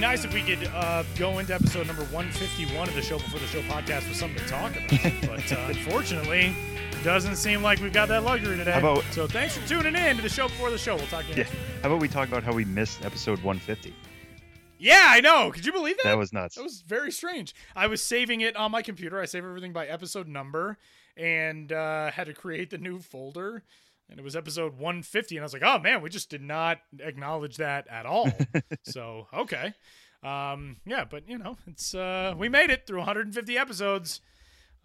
nice if we could uh, go into episode number 151 of the Show Before the Show podcast with something to talk about. but uh, unfortunately, doesn't seem like we've got that luxury today. About- so thanks for tuning in to the Show Before the Show. We'll talk to you Yeah. How about we talk about how we missed episode 150? Yeah, I know. Could you believe that? That was nuts. That was very strange. I was saving it on my computer. I save everything by episode number and uh, had to create the new folder. And it was episode 150. And I was like, oh man, we just did not acknowledge that at all. so, okay. Um, yeah, but you know, it's uh, we made it through 150 episodes.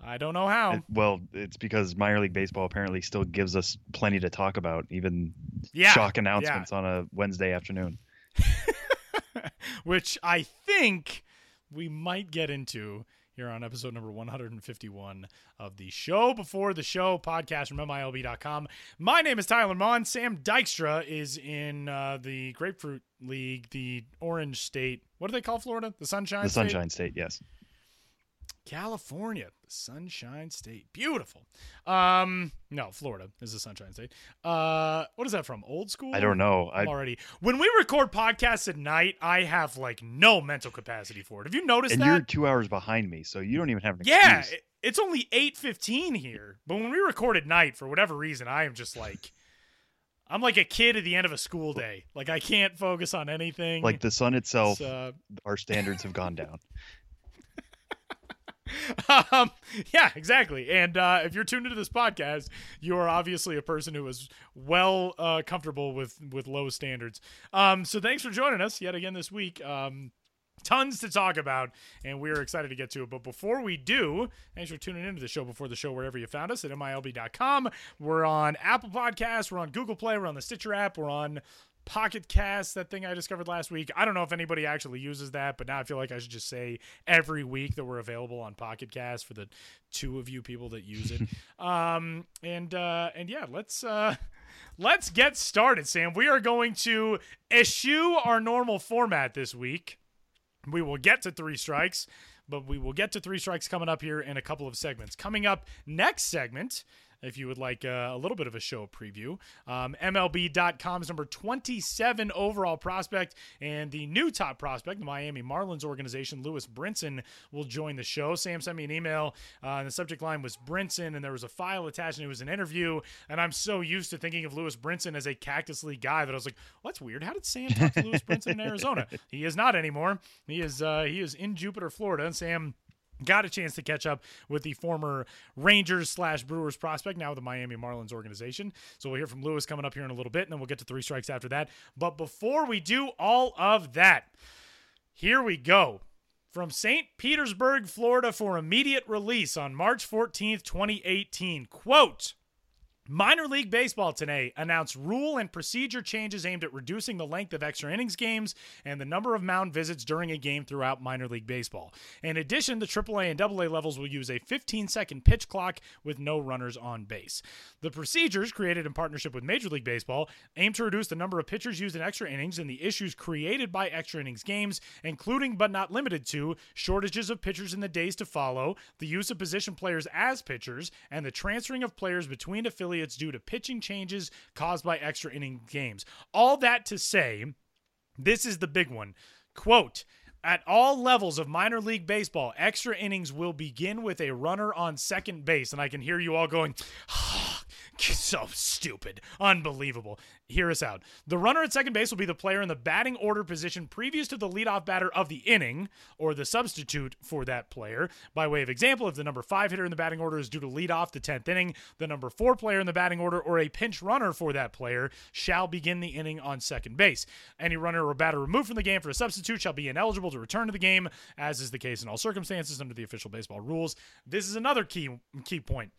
I don't know how. Well, it's because minor league baseball apparently still gives us plenty to talk about, even Yeah. shock announcements on a Wednesday afternoon. which I think we might get into here on episode number 151 of the show before the show podcast from MILB.com. My name is Tyler Maun. Sam Dykstra is in uh, the Grapefruit League, the Orange State. What do they call Florida? The Sunshine The State? Sunshine State, yes. California, the Sunshine State. Beautiful. Um, no, Florida is the Sunshine State. Uh, what is that from? Old school? I don't know. I I'm already. When we record podcasts at night, I have like no mental capacity for it. Have you noticed and that? you're two hours behind me, so you don't even have an yeah, excuse. it- it's only eight fifteen here, but when we record at night, for whatever reason, I am just like, I'm like a kid at the end of a school day. Like I can't focus on anything. like the sun itself, It's, uh, our standards have gone down. um, yeah, exactly. And uh, if you're tuned into this podcast, you are obviously a person who is well uh, comfortable with with low standards. Um, so thanks for joining us yet again this week. Um, tons to talk about, and we're excited to get to it. But before we do, thanks for tuning into the show before the show, wherever you found us at MILB.com. We're on Apple Podcasts, we're on Google Play, we're on the Stitcher app, we're on Pocket Cast, that thing I discovered last week. I don't know if anybody actually uses that, but now I feel like I should just say every week that we're available on Pocket Cast for the two of you people that use it. um, and uh, and yeah, let's uh, let's get started, Sam. We are going to eschew our normal format this week. We will get to three strikes, but we will get to three strikes coming up here in a couple of segments. Coming up next segment, if you would like uh, a little bit of a show preview, um, MLB.com's number 27 overall prospect and the new top prospect, the Miami Marlins organization, Lewis Brinson, will join the show. Sam sent me an email, uh, and the subject line was Brinson, and there was a file attached, and it was an interview. And I'm so used to thinking of Lewis Brinson as a Cactus League guy that I was like, well, that's weird. How did Sam talk to Lewis Brinson in Arizona? He is not anymore. He is uh, he is in Jupiter, Florida, and Sam got a chance to catch up with the former Rangers slash Brewers prospect, now the Miami Marlins organization. So we'll hear from Lewis coming up here in a little bit, and then we'll get to three strikes after that. But before we do all of that, here we go. From St. Petersburg, Florida, for immediate release on March 14th, 2018. Quote. Minor League Baseball today announced rule and procedure changes aimed at reducing the length of extra innings games and the number of mound visits during a game throughout minor league baseball. In addition, the AAA and AA levels will use a 15 second pitch clock with no runners on base. The procedures, created in partnership with Major League Baseball, aim to reduce the number of pitchers used in extra innings and the issues created by extra innings games, including but not limited to shortages of pitchers in the days to follow, the use of position players as pitchers, and the transferring of players between affiliates due to pitching changes caused by extra inning games. All that to say, this is the big one. Quote, at all levels of minor league baseball, extra innings will begin with a runner on second base. And I can hear you all going, ah, so stupid. Unbelievable. Hear us out. The runner at second base will be the player in the batting order position previous to the leadoff batter of the inning or the substitute for that player. By way of example, if the number five hitter in the batting order is due to lead off the 10th inning, the number four player in the batting order or a pinch runner for that player shall begin the inning on second base. Any runner or batter removed from the game for a substitute shall be ineligible to return to the game, as is the case in all circumstances under the official baseball rules. This is another key key point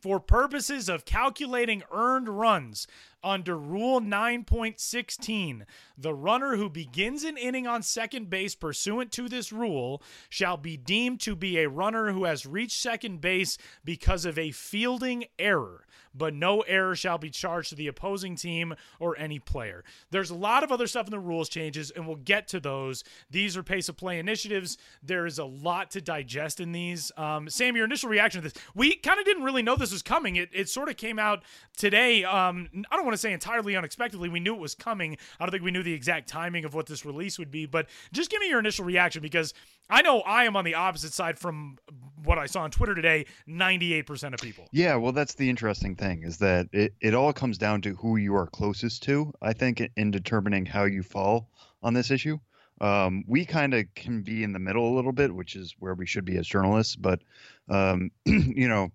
for purposes of calculating earned runs under Rule 9.16, the runner who begins an inning on second base pursuant to this rule shall be deemed to be a runner who has reached second base because of a fielding error, but no error shall be charged to the opposing team or any player. There's a lot of other stuff in the rules changes, and we'll get to those. These are pace of play initiatives. There is a lot to digest in these. Um, Sam, your initial reaction to this, we kind of didn't really know this this was coming. It, it sort of came out today. Um, I don't want to say entirely unexpectedly. We knew it was coming. I don't think we knew the exact timing of what this release would be, but just give me your initial reaction because I know I am on the opposite side from what I saw on Twitter today. Ninety-eight percent of people. Yeah, well, that's the interesting thing is that it, it all comes down to who you are closest to. I think in determining how you fall on this issue. Um, we kind of can be in the middle a little bit, which is where we should be as journalists. But um, you know,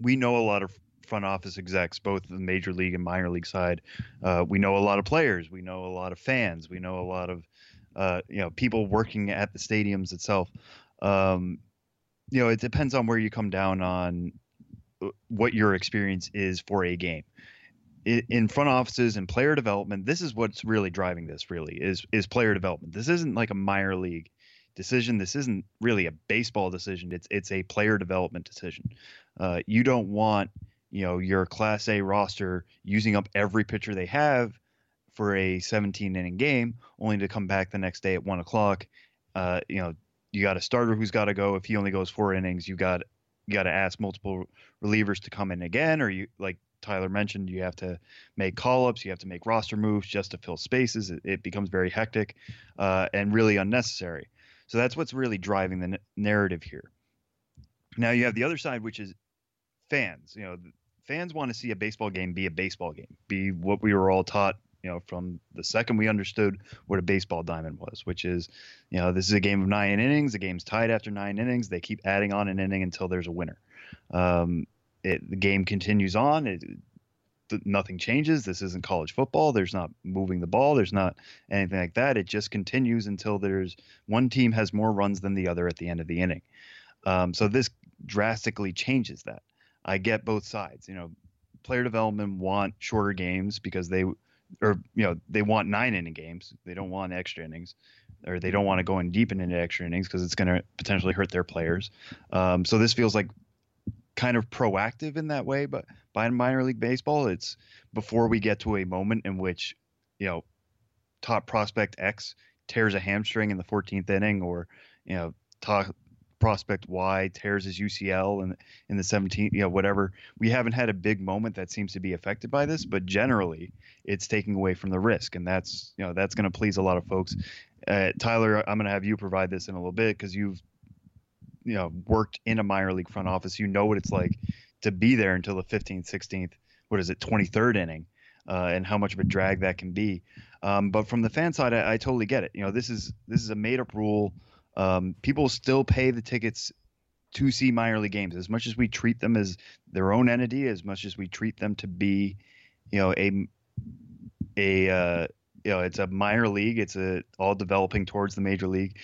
we know a lot of front office execs, both the major league and minor league side. Uh, we know a lot of players. We know a lot of fans. We know a lot of uh, you know people working at the stadiums itself. Um, you know, it depends on where you come down on uh, what your experience is for a game in front offices and player development this is what's really driving this really is is player development this isn't like a minor league decision. This isn't really a baseball decision. It's it's a player development decision. Uh, you don't want you know your class a roster using up every pitcher they have for a 17 inning game only to come back the next day at one o'clock. Uh, you know you got a starter who's got to go. If he only goes four innings you got you got to ask multiple relievers to come in again or you like Tyler mentioned, you have to make call ups, you have to make roster moves just to fill spaces. It, it becomes very hectic uh, and really unnecessary. So that's what's really driving the n- narrative here. Now you have the other side, which is fans. You know, fans want to see a baseball game be a baseball game, be what we were all taught. You know, from the second we understood what a baseball diamond was, which is, you know, this is a game of nine innings. The game's tied after nine innings. They keep adding on an inning until there's a winner. Um, it, the game continues on. It, nothing changes. This isn't college football. There's not moving the ball. There's not anything like that. It just continues until there's one team has more runs than the other at the end of the inning. Um, so this drastically changes that. I get both sides. You know, player development want shorter games because they, or you know, they want nine inning games. They don't want extra innings, or they don't want to go in deep into extra innings because it's going to potentially hurt their players. Um, so this feels like kind of proactive in that way, but by minor league baseball, it's before we get to a moment in which, you know, top prospect X tears a hamstring in the 14th inning, or you know, top prospect Y tears his UCL in in the 17th, you know, whatever. We haven't had a big moment that seems to be affected by this, but generally, it's taking away from the risk, and that's you know that's going to please a lot of folks. Uh, Tyler, I'm going to have you provide this in a little bit because you've you know worked in a minor league front office, you know what it's like to be there until the 15th, 16th, what is it, 23rd inning, uh, and how much of a drag that can be. Um, but from the fan side, I, I, totally get it. You know, this is this is a made up rule. Um, people still pay the tickets to see minor league games as much as we treat them as their own entity, as much as we treat them to be, you know, a a uh, you know, it's a minor league. It's a all developing towards the major league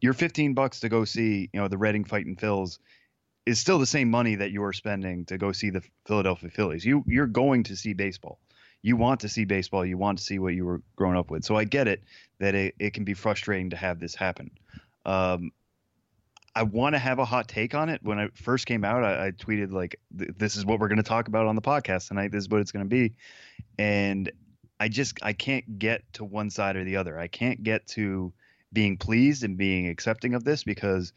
your 15 bucks to go see, you know, the Reading Fighting Phils is still the same money that you're spending to go see the Philadelphia Phillies. You you're going to see baseball. You want to see baseball. You want to see what you were growing up with. So I get it that it, it can be frustrating to have this happen. Um, I want to have a hot take on it. When I first came out, I, I tweeted like, "This is what we're going to talk about on the podcast tonight. This is what it's going to be," and I just I can't get to one side or the other. I can't get to being pleased and being accepting of this because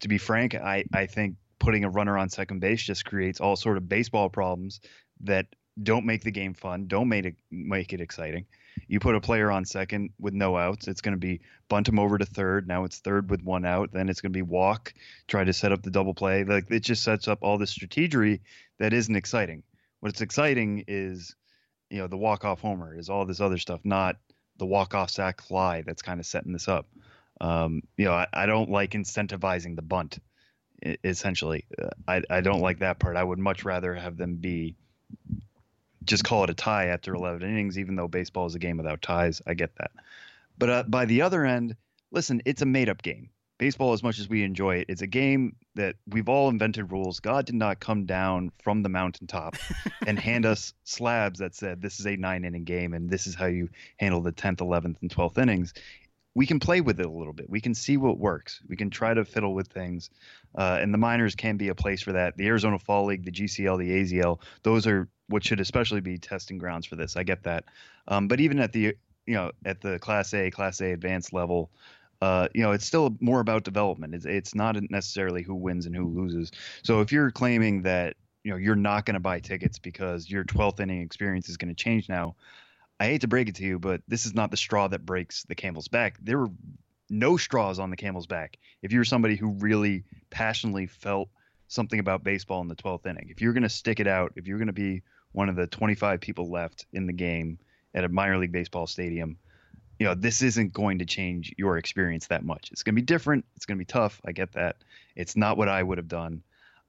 to be frank i i think putting a runner on second base just creates all sort of baseball problems that don't make the game fun don't make it make it exciting. You put a player on second with no outs it's going to be bunt him over to third now it's third with one out then it's going to be walk try to set up the double play like it just sets up all this strategy that isn't exciting. What's exciting is you know the walk off homer is all this other stuff not the walk off sac fly that's kind of setting this up. Um, you know, I, I, don't like incentivizing the bunt. Essentially, uh, I I don't like that part. I would much rather have them be just call it a tie after 11 innings, even though baseball is a game without ties. I get that, but uh, by the other end, listen, it's a made up game baseball as much as we enjoy it. It's a game that we've all invented rules. God did not come down from the mountaintop and hand us slabs that said this is a nine inning game and this is how you handle the 10th 11th and 12th innings. We can play with it a little bit. We can see what works. We can try to fiddle with things. Uh, and the minors can be a place for that. The arizona fall league the gcl the azl those are what should especially be testing grounds for this. I get that. Um, but even at the you know at the class a class a advanced level uh, you know, it's still more about development. It's it's not necessarily who wins and who loses. So if you're claiming that you know you're not going to buy tickets because your 12th inning experience is going to change now. I hate to break it to you, but this is not the straw that breaks the camel's back. There were no straws on the camel's back. If you're somebody who really passionately felt something about baseball in the 12th inning, if you're going to stick it out, if you're going to be one of the 25 people left in the game at a minor league baseball stadium, you know, this isn't going to change your experience that much. It's going to be different. It's going to be tough. I get that. It's not what I would have done.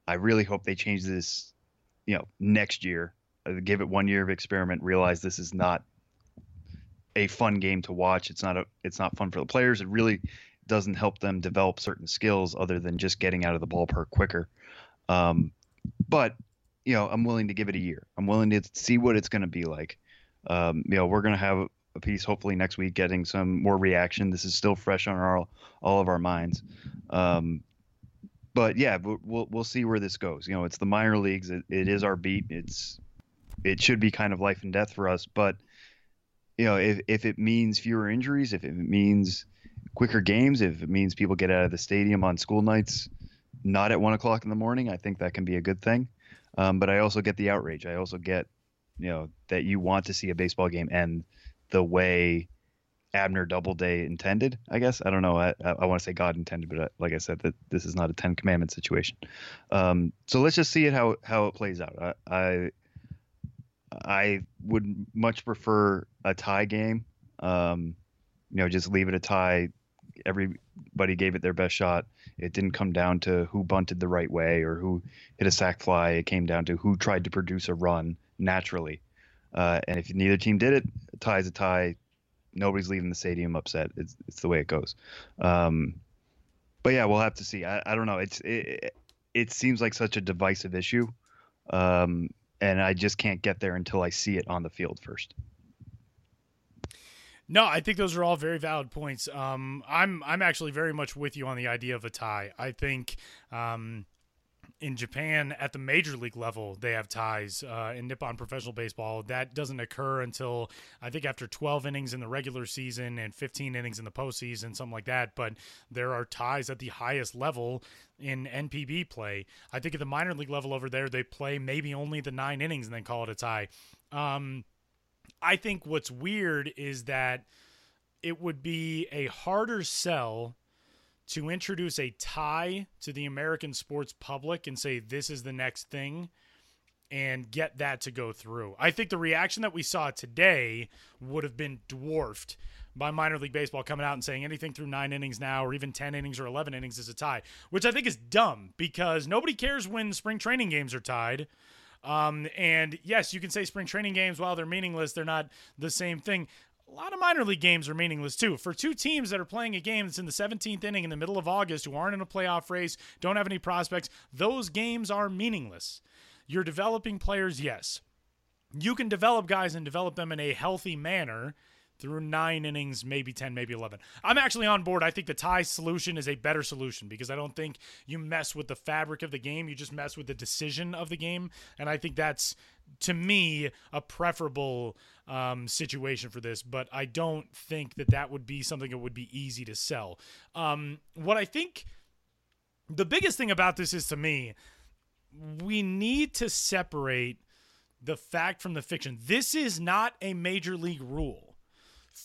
I really hope they change this, you know, next year. Uh, give it one year of experiment. Realize this is not a fun game to watch. It's not a. It's not fun for the players. It really doesn't help them develop certain skills other than just getting out of the ballpark quicker. Um, but you know, I'm willing to give it a year. I'm willing to see what it's going to be like. Um, you know, we're going to have a piece hopefully next week, getting some more reaction. This is still fresh on our all of our minds. Um, but yeah, we'll we'll see where this goes. You know, it's the minor leagues. It, it is our beat. It's it should be kind of life and death for us. But you know, if if it means fewer injuries, if it means quicker games, if it means people get out of the stadium on school nights, not at one o'clock in the morning, I think that can be a good thing. Um, but I also get the outrage. I also get, you know, that you want to see a baseball game end the way Abner Doubleday intended. I guess I don't know. I, I want to say God intended, but uh, like I said, that this is not a Ten Commandment situation. Um, so let's just see it how how it plays out. I, I, I would much prefer a tie game. Um, you know, just leave it a tie. Everybody gave it their best shot. It didn't come down to who bunted the right way or who hit a sac fly. It came down to who tried to produce a run naturally. Uh, and if neither team did it, a tie is a tie. Nobody's leaving the stadium upset. It's it's the way it goes. Um, but yeah, we'll have to see. I, I don't know. It's it, it seems like such a divisive issue, um, and I just can't get there until I see it on the field first. No, I think those are all very valid points. Um, I'm I'm actually very much with you on the idea of a tie. I think um, in Japan at the major league level, they have ties uh, in Nippon professional baseball. That doesn't occur until I think after 12 innings in the regular season and 15 innings in the postseason, something like that. But there are ties at the highest level in NPB play. I think at the minor league level over there, they play maybe only the nine innings and then call it a tie. Um, I think what's weird is that it would be a harder sell to introduce a tie to the American sports public and say this is the next thing and get that to go through. I think the reaction that we saw today would have been dwarfed by minor league baseball coming out and saying anything through nine innings now or even 10 innings or 11 innings is a tie, which I think is dumb because nobody cares when spring training games are tied. Um, and yes, you can say spring training games, while they're meaningless, they're not the same thing a lot of minor league games are meaningless too. For two teams that are playing a game that's in the 17th inning in the middle of August, who aren't in a playoff race, don't have any prospects, those games are meaningless. You're developing players, yes. You can develop guys and develop them in a healthy manner through nine innings, maybe 10, maybe 11. I'm actually on board. I think the tie solution is a better solution because I don't think you mess with the fabric of the game. You just mess with the decision of the game. And I think that's, to me, a preferable um, situation for this. But I don't think that that would be something that would be easy to sell. Um, what I think the biggest thing about this is to me, we need to separate the fact from the fiction. This is not a major league rule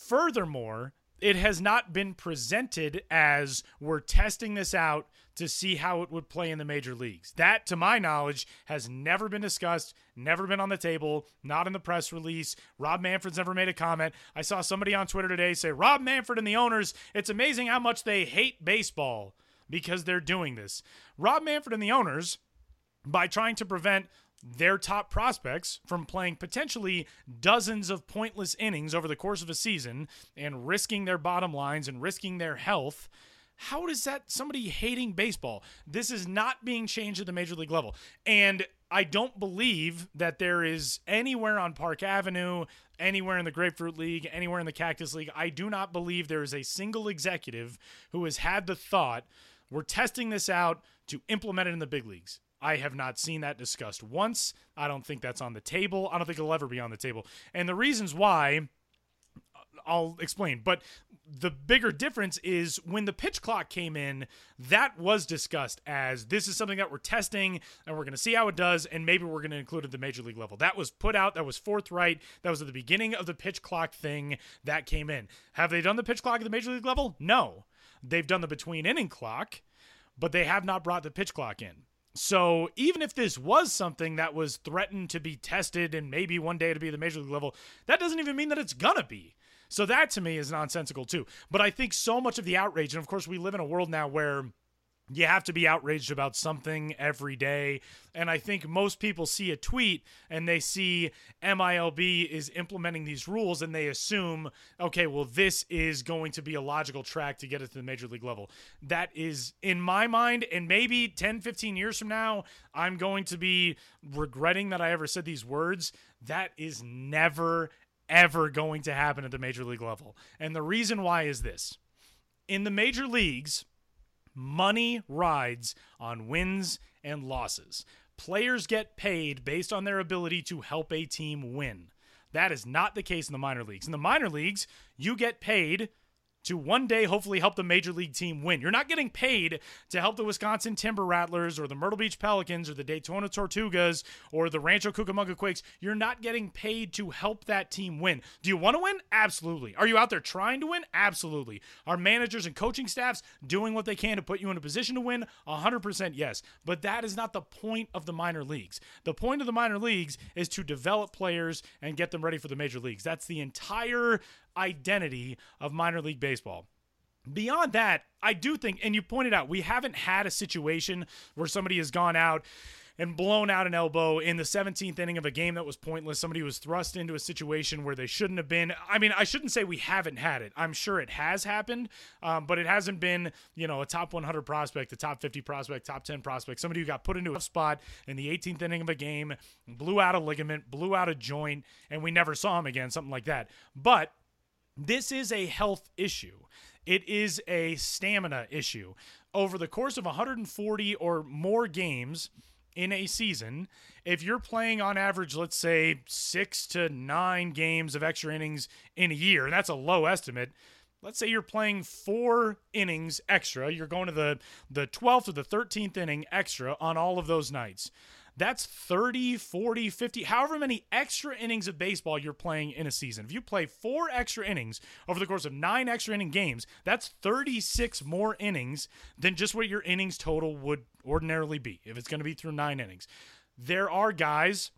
Furthermore, it has not been presented as we're testing this out to see how it would play in the major leagues. That, to my knowledge, has never been discussed, never been on the table, not in the press release. Rob Manfred's never made a comment. I saw somebody on Twitter today say, Rob Manfred and the owners, it's amazing how much they hate baseball because they're doing this. Rob Manfred and the owners, by trying to prevent their top prospects from playing potentially dozens of pointless innings over the course of a season and risking their bottom lines and risking their health. How does that somebody hating baseball? This is not being changed at the major league level. And I don't believe that there is anywhere on Park Avenue, anywhere in the Grapefruit League, anywhere in the Cactus League, I do not believe there is a single executive who has had the thought, we're testing this out to implement it in the big leagues. I have not seen that discussed once. I don't think that's on the table. I don't think it'll ever be on the table. And the reasons why I'll explain. But the bigger difference is when the pitch clock came in, that was discussed as this is something that we're testing and we're going to see how it does, and maybe we're going to include it at the major league level. That was put out, that was forthright. That was at the beginning of the pitch clock thing that came in. Have they done the pitch clock at the major league level? No. They've done the between inning clock, but they have not brought the pitch clock in. So even if this was something that was threatened to be tested and maybe one day to be the major league level, that doesn't even mean that it's gonna be. So that to me is nonsensical too. But I think so much of the outrage, and of course we live in a world now where you have to be outraged about something every day. And I think most people see a tweet and they see MILB is implementing these rules and they assume, okay, well, this is going to be a logical track to get it to the major league level. That is, in my mind, and maybe 10, 15 years from now, I'm going to be regretting that I ever said these words. That is never, ever going to happen at the major league level. And the reason why is this in the major leagues, money rides on wins and losses. Players get paid based on their ability to help a team win. That is not the case in the minor leagues. In the minor leagues, you get paid to one day hopefully help the major league team win. You're not getting paid to help the Wisconsin Timber Rattlers or the Myrtle Beach Pelicans or the Daytona Tortugas or the Rancho Cucamonga Quakes. You're not getting paid to help that team win. Do you want to win? Absolutely. Are you out there trying to win? Absolutely. Are managers and coaching staffs doing what they can to put you in a position to win? 100% yes. But that is not the point of the minor leagues. The point of the minor leagues is to develop players and get them ready for the major leagues. That's the entire identity of minor league baseball. Beyond that, I do think, and you pointed out, we haven't had a situation where somebody has gone out and blown out an elbow in the 17th inning of a game that was pointless. Somebody was thrust into a situation where they shouldn't have been. I mean, I shouldn't say we haven't had it. I'm sure it has happened, um, but it hasn't been, you know, a top 100 prospect, a top 50 prospect, top 10 prospect, somebody who got put into a spot in the 18th inning of a game, blew out a ligament, blew out a joint, and we never saw him again, something like that. But this is a health issue. It is a stamina issue. Over the course of 140 or more games in a season, if you're playing on average, let's say six to nine games of extra innings in a year, and that's a low estimate. Let's say you're playing four innings extra. You're going to the, the 12th or the 13th inning extra on all of those nights. That's 30, 40, 50, however many extra innings of baseball you're playing in a season. If you play four extra innings over the course of nine extra inning games, that's 36 more innings than just what your innings total would ordinarily be if it's going to be through nine innings. There are guys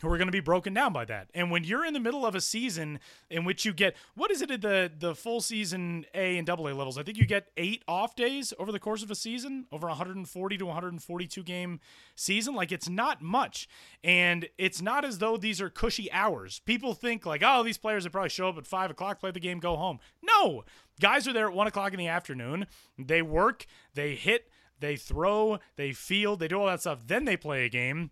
who are going to be broken down by that. And when you're in the middle of a season in which you get what is it at the the full season A and double A levels? I think you get 8 off days over the course of a season, over 140 to 142 game season. Like it's not much. And it's not as though these are cushy hours. People think like, oh, these players would probably show up at five o'clock, play the game, go home. No. Guys are there at one o'clock in the afternoon. They work, they hit, they throw, they field, they do all that stuff. Then they play a game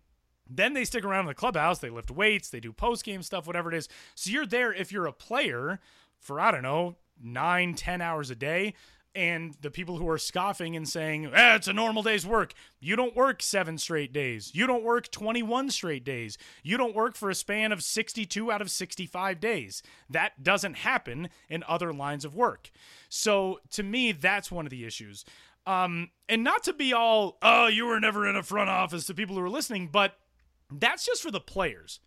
then they stick around in the clubhouse, they lift weights, they do post game stuff, whatever it is. So you're there if you're a player for, I don't know, nine, ten hours a day. And the people who are scoffing and saying, eh, it's a normal day's work. You don't work seven straight days. You don't work 21 straight days. You don't work for a span of 62 out of 65 days. That doesn't happen in other lines of work. So to me, that's one of the issues. Um, and not to be all, oh, you were never in a front office to people who are listening, but that's just for the players.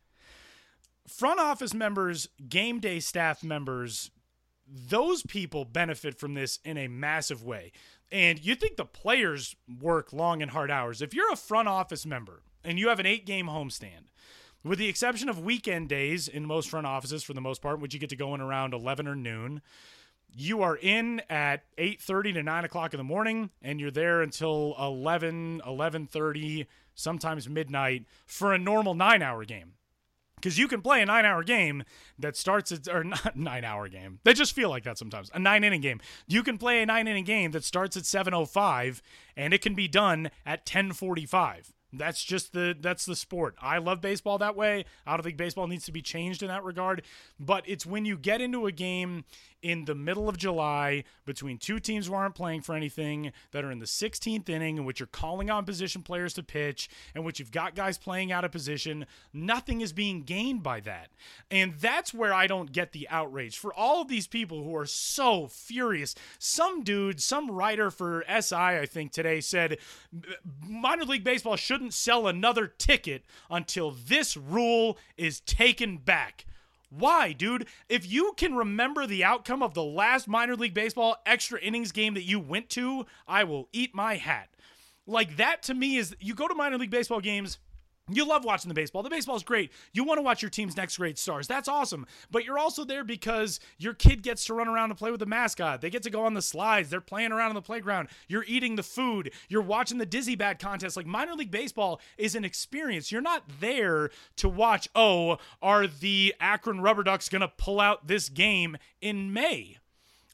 Front office members, game day staff members, those people benefit from this in a massive way. And you think the players work long and hard hours. If you're a front office member and you have an eight game homestand, with the exception of weekend days in most front offices for the most part, which you get to go in around 11 or noon, you are in at 8.30 to 9 o'clock in the morning and you're there until 11 11.30 sometimes midnight for a normal nine hour game. Because you can play a nine hour game that starts at or not nine hour game. They just feel like that sometimes. A nine inning game. You can play a nine inning game that starts at 705 and it can be done at 1045 That's just the that's the sport. I love baseball that way. I don't think baseball needs to be changed in that regard, but it's when you get into a game in the middle of July between two teams who aren't playing for anything that are in the 16th inning in which you're calling on position players to pitch and which you've got guys playing out of position, nothing is being gained by that. And that's where I don't get the outrage for all of these people who are so furious. Some dude, some writer for SI I think today said minor league baseball shouldn't sell another ticket until this rule is taken back. Why, dude? If you can remember the outcome of the last minor league baseball extra innings game that you went to, I will eat my hat. Like that to me is you go to minor league baseball games you love watching the baseball. The baseball is great. You want to watch your team's next great stars. That's awesome. But you're also there because your kid gets to run around and play with the mascot. They get to go on the slides. They're playing around on the playground. You're eating the food. You're watching the Dizzy Bat contest. Like minor league baseball is an experience. You're not there to watch, oh, are the Akron Rubber Ducks going to pull out this game in May?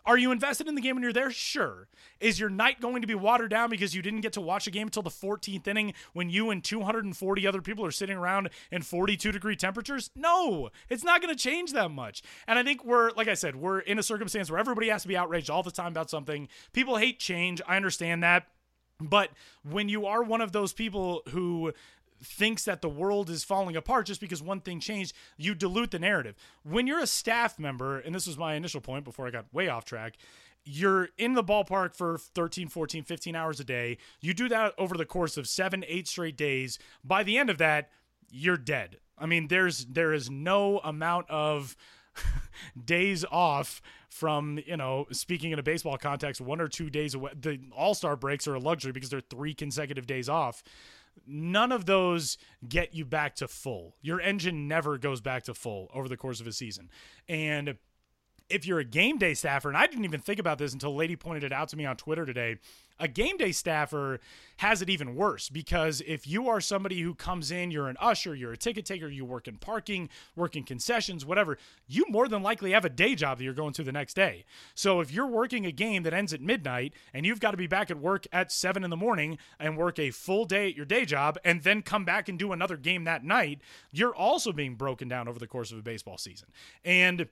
Are you invested in the game when you're there? Sure. Is your night going to be watered down because you didn't get to watch a game until the 14th inning when you and 240 other people are sitting around in 42 degree temperatures? No, it's not going to change that much. And I think we're, like I said, we're in a circumstance where everybody has to be outraged all the time about something. People hate change. I understand that. But when you are one of those people who thinks that the world is falling apart just because one thing changed, you dilute the narrative. When you're a staff member, and this was my initial point before I got way off track, you're in the ballpark for 13, 14, 15 hours a day. You do that over the course of seven, eight straight days. By the end of that, you're dead. I mean, there's there is no amount of days off from you know speaking in a baseball context one or two days away the all-star breaks are a luxury because they're three consecutive days off none of those get you back to full. Your engine never goes back to full over the course of a season. And if you're a game day staffer, and I didn't even think about this until lady pointed it out to me on Twitter today, a game day staffer has it even worse because if you are somebody who comes in, you're an usher, you're a ticket taker, you work in parking, work in concessions, whatever, you more than likely have a day job that you're going to the next day. So if you're working a game that ends at midnight and you've got to be back at work at seven in the morning and work a full day at your day job and then come back and do another game that night, you're also being broken down over the course of a baseball season. And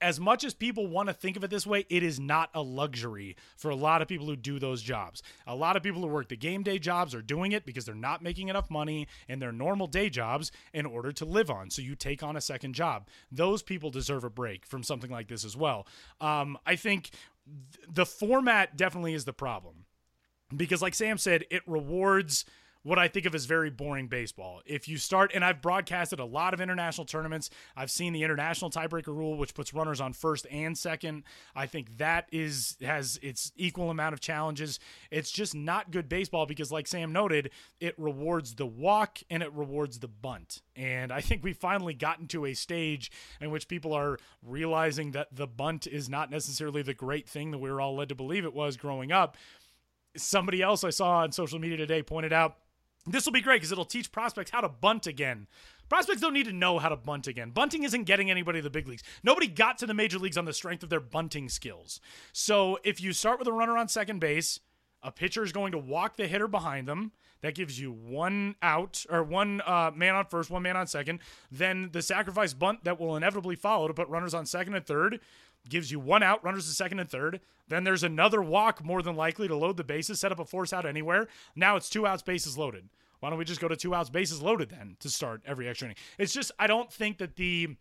as much as people want to think of it this way, it is not a luxury for a lot of people who do those jobs. A lot of people who work the game day jobs are doing it because they're not making enough money in their normal day jobs in order to live on. So you take on a second job. Those people deserve a break from something like this as well. Um, I think th- the format definitely is the problem because, like Sam said, it rewards what I think of as very boring baseball. If you start, and I've broadcasted a lot of international tournaments, I've seen the international tiebreaker rule, which puts runners on first and second. I think that is has its equal amount of challenges. It's just not good baseball because, like Sam noted, it rewards the walk and it rewards the bunt. And I think we've finally gotten to a stage in which people are realizing that the bunt is not necessarily the great thing that we were all led to believe it was growing up. Somebody else I saw on social media today pointed out this will be great because it'll teach prospects how to bunt again. Prospects don't need to know how to bunt again. Bunting isn't getting anybody to the big leagues. Nobody got to the major leagues on the strength of their bunting skills. So if you start with a runner on second base, a pitcher is going to walk the hitter behind them. That gives you one out or one uh, man on first, one man on second. Then the sacrifice bunt that will inevitably follow to put runners on second and third gives you one out, runners to second and third. Then there's another walk, more than likely, to load the bases, set up a force out anywhere. Now it's two outs, bases loaded. Why don't we just go to two outs, bases loaded then to start every extra inning? It's just, I don't think that the.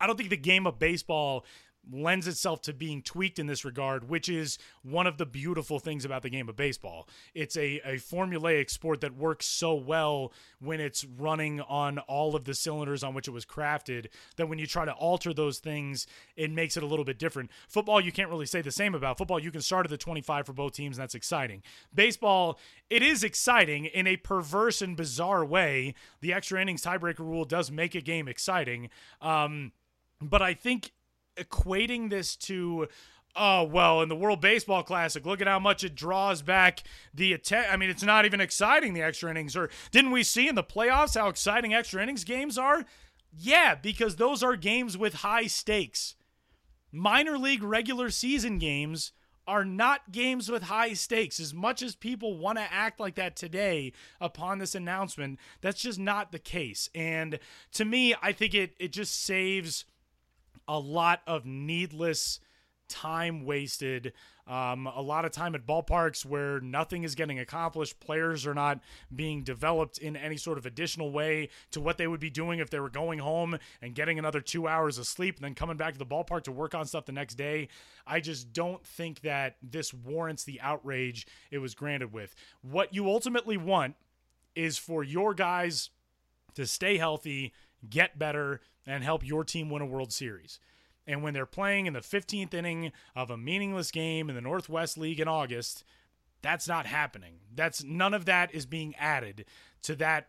I don't think the game of baseball lends itself to being tweaked in this regard, which is one of the beautiful things about the game of baseball. It's a, a formulaic sport that works so well when it's running on all of the cylinders on which it was crafted that when you try to alter those things, it makes it a little bit different. Football, you can't really say the same about. Football, you can start at the 25 for both teams, and that's exciting. Baseball, it is exciting in a perverse and bizarre way. The extra innings tiebreaker rule does make a game exciting. Um, but I think equating this to oh well in the world baseball classic look at how much it draws back the attack i mean it's not even exciting the extra innings or didn't we see in the playoffs how exciting extra innings games are yeah because those are games with high stakes minor league regular season games are not games with high stakes. As much as people want to act like that today upon this announcement, that's just not the case. And to me, I think it it just saves a lot of needless time wasted. Um, a lot of time at ballparks where nothing is getting accomplished. Players are not being developed in any sort of additional way to what they would be doing if they were going home and getting another two hours of sleep and then coming back to the ballpark to work on stuff the next day. I just don't think that this warrants the outrage it was granted with. What you ultimately want is for your guys to stay healthy, get better, and help your team win a World Series. And when they're playing in the 15th inning of a meaningless game in the Northwest League in August, that's not happening. That's none of that is being added to that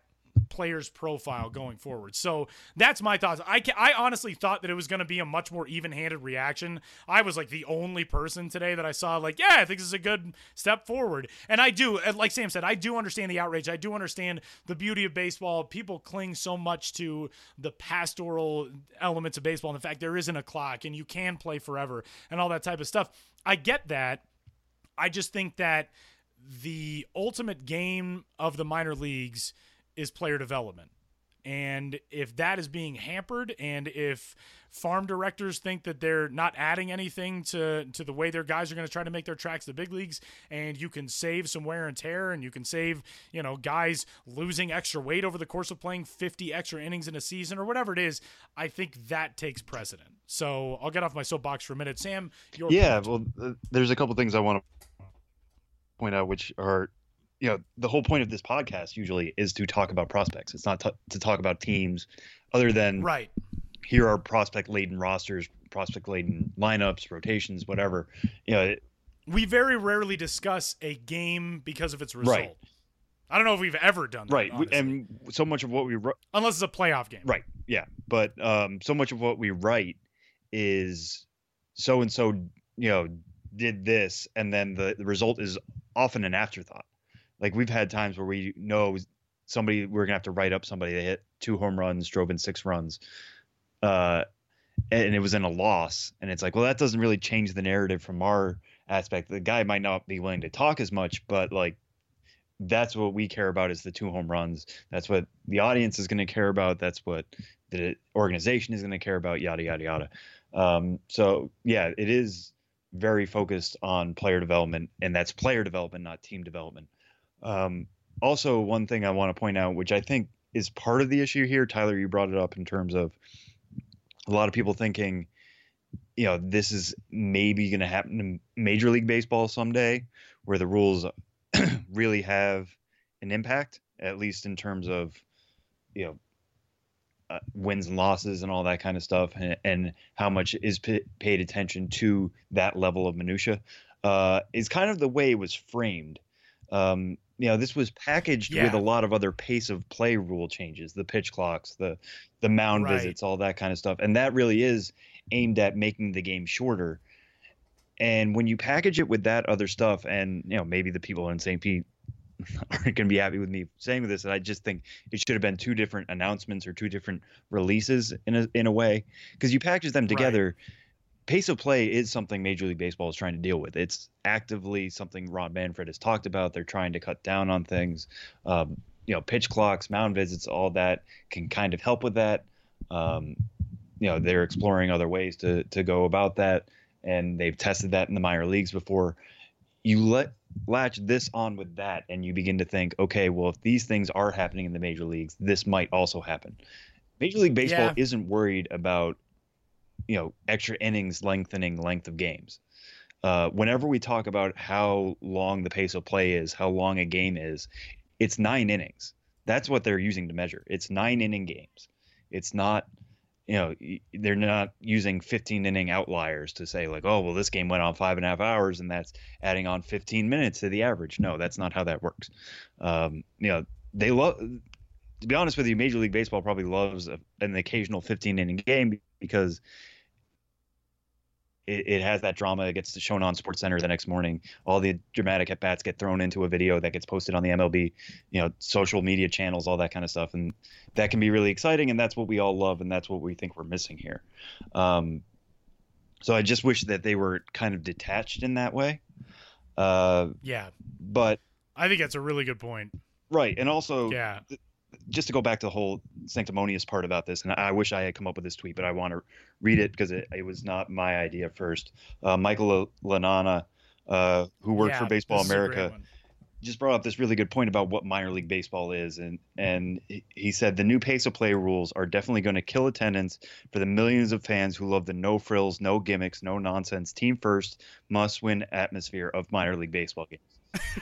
player's profile going forward. So that's my thoughts. I can, I honestly thought that it was going to be a much more even-handed reaction. I was like the only person today that I saw like, yeah, I think this is a good step forward. And I do, like Sam said, I do understand the outrage. I do understand the beauty of baseball. People cling so much to the pastoral elements of baseball and the fact there isn't a clock and you can play forever and all that type of stuff. I get that. I just think that the ultimate game of the minor leagues is player development. And if that is being hampered, and if farm directors think that they're not adding anything to, to the way their guys are going to try to make their tracks to the big leagues, and you can save some wear and tear, and you can save, you know, guys losing extra weight over the course of playing 50 extra innings in a season or whatever it is, I think that takes precedent. So I'll get off my soapbox for a minute. Sam, your yeah, point. well, there's a couple things I want to point out, which are you know the whole point of this podcast usually is to talk about prospects it's not t- to talk about teams other than right here are prospect laden rosters prospect laden lineups rotations whatever you know it, we very rarely discuss a game because of its result right. I don't know if we've ever done that. Right. And so much of what we unless it's a playoff game. Right. Yeah. But um, so much of what we write is so and so, you know, did this, and then the, the result is often an afterthought. Like we've had times where we know somebody we're gonna have to write up somebody that hit two home runs, drove in six runs, uh, and it was in a loss. And it's like, well, that doesn't really change the narrative from our aspect. The guy might not be willing to talk as much, but like that's what we care about is the two home runs. That's what the audience is going to care about. That's what the organization is going to care about. Yada yada yada. Um, so yeah, it is very focused on player development, and that's player development, not team development. Um, also, one thing I want to point out, which I think is part of the issue here, Tyler, you brought it up in terms of a lot of people thinking, you know, this is maybe going to happen in Major League Baseball someday, where the rules really have an impact, at least in terms of, you know, uh, wins and losses and all that kind of stuff, and, and how much is p- paid attention to that level of minutia, uh, is kind of the way it was framed. Um, you know this was packaged yeah. with a lot of other pace of play rule changes the pitch clocks the the mound right. visits all that kind of stuff and that really is aimed at making the game shorter and when you package it with that other stuff and you know maybe the people in st pete aren't going to be happy with me saying this and i just think it should have been two different announcements or two different releases in a in a way because you package them together right pace of play is something Major League Baseball is trying to deal with. It's actively something Rob Manfred has talked about. They're trying to cut down on things. Um, you know, pitch clocks, mound visits, all that can kind of help with that. Um, you know, they're exploring other ways to to go about that, and they've tested that in the minor leagues before. You let latch this on with that, and you begin to think, okay, well, if these things are happening in the major leagues, this might also happen. Major League Baseball yeah. isn't worried about you know extra innings lengthening length of games. Uh, whenever we talk about how long the pace of play is, how long a game is, it's nine innings. That's what they're using to measure. It's nine inning games. It's not, you know, they're not using 15 inning outliers to say like, oh, well, this game went on five and a half hours and that's adding on 15 minutes to the average. No, that's not how that works. Um, you know, they love. To be honest with you, Major League Baseball probably loves a, an occasional 15 inning game because it, it has that drama. It gets shown on Sports Center the next morning. All the dramatic at bats get thrown into a video that gets posted on the MLB, you know, social media channels, all that kind of stuff, and that can be really exciting. And that's what we all love, and that's what we think we're missing here. Um, so I just wish that they were kind of detached in that way. Uh, yeah, but I think that's a really good point. Right, and also, yeah, just to go back to the whole sanctimonious part about this, and I wish I had come up with this tweet, but I want to read it because it, it was not my idea first. Uh, Michael Lananna, uh, who worked yeah, for Baseball this is a great America, just brought up this really good point about what minor league baseball is, and and he- he said the new pace of play rules are definitely going to kill attendance for the millions of fans who love the no frills, no gimmicks, no nonsense, team first, must win atmosphere of minor league baseball games.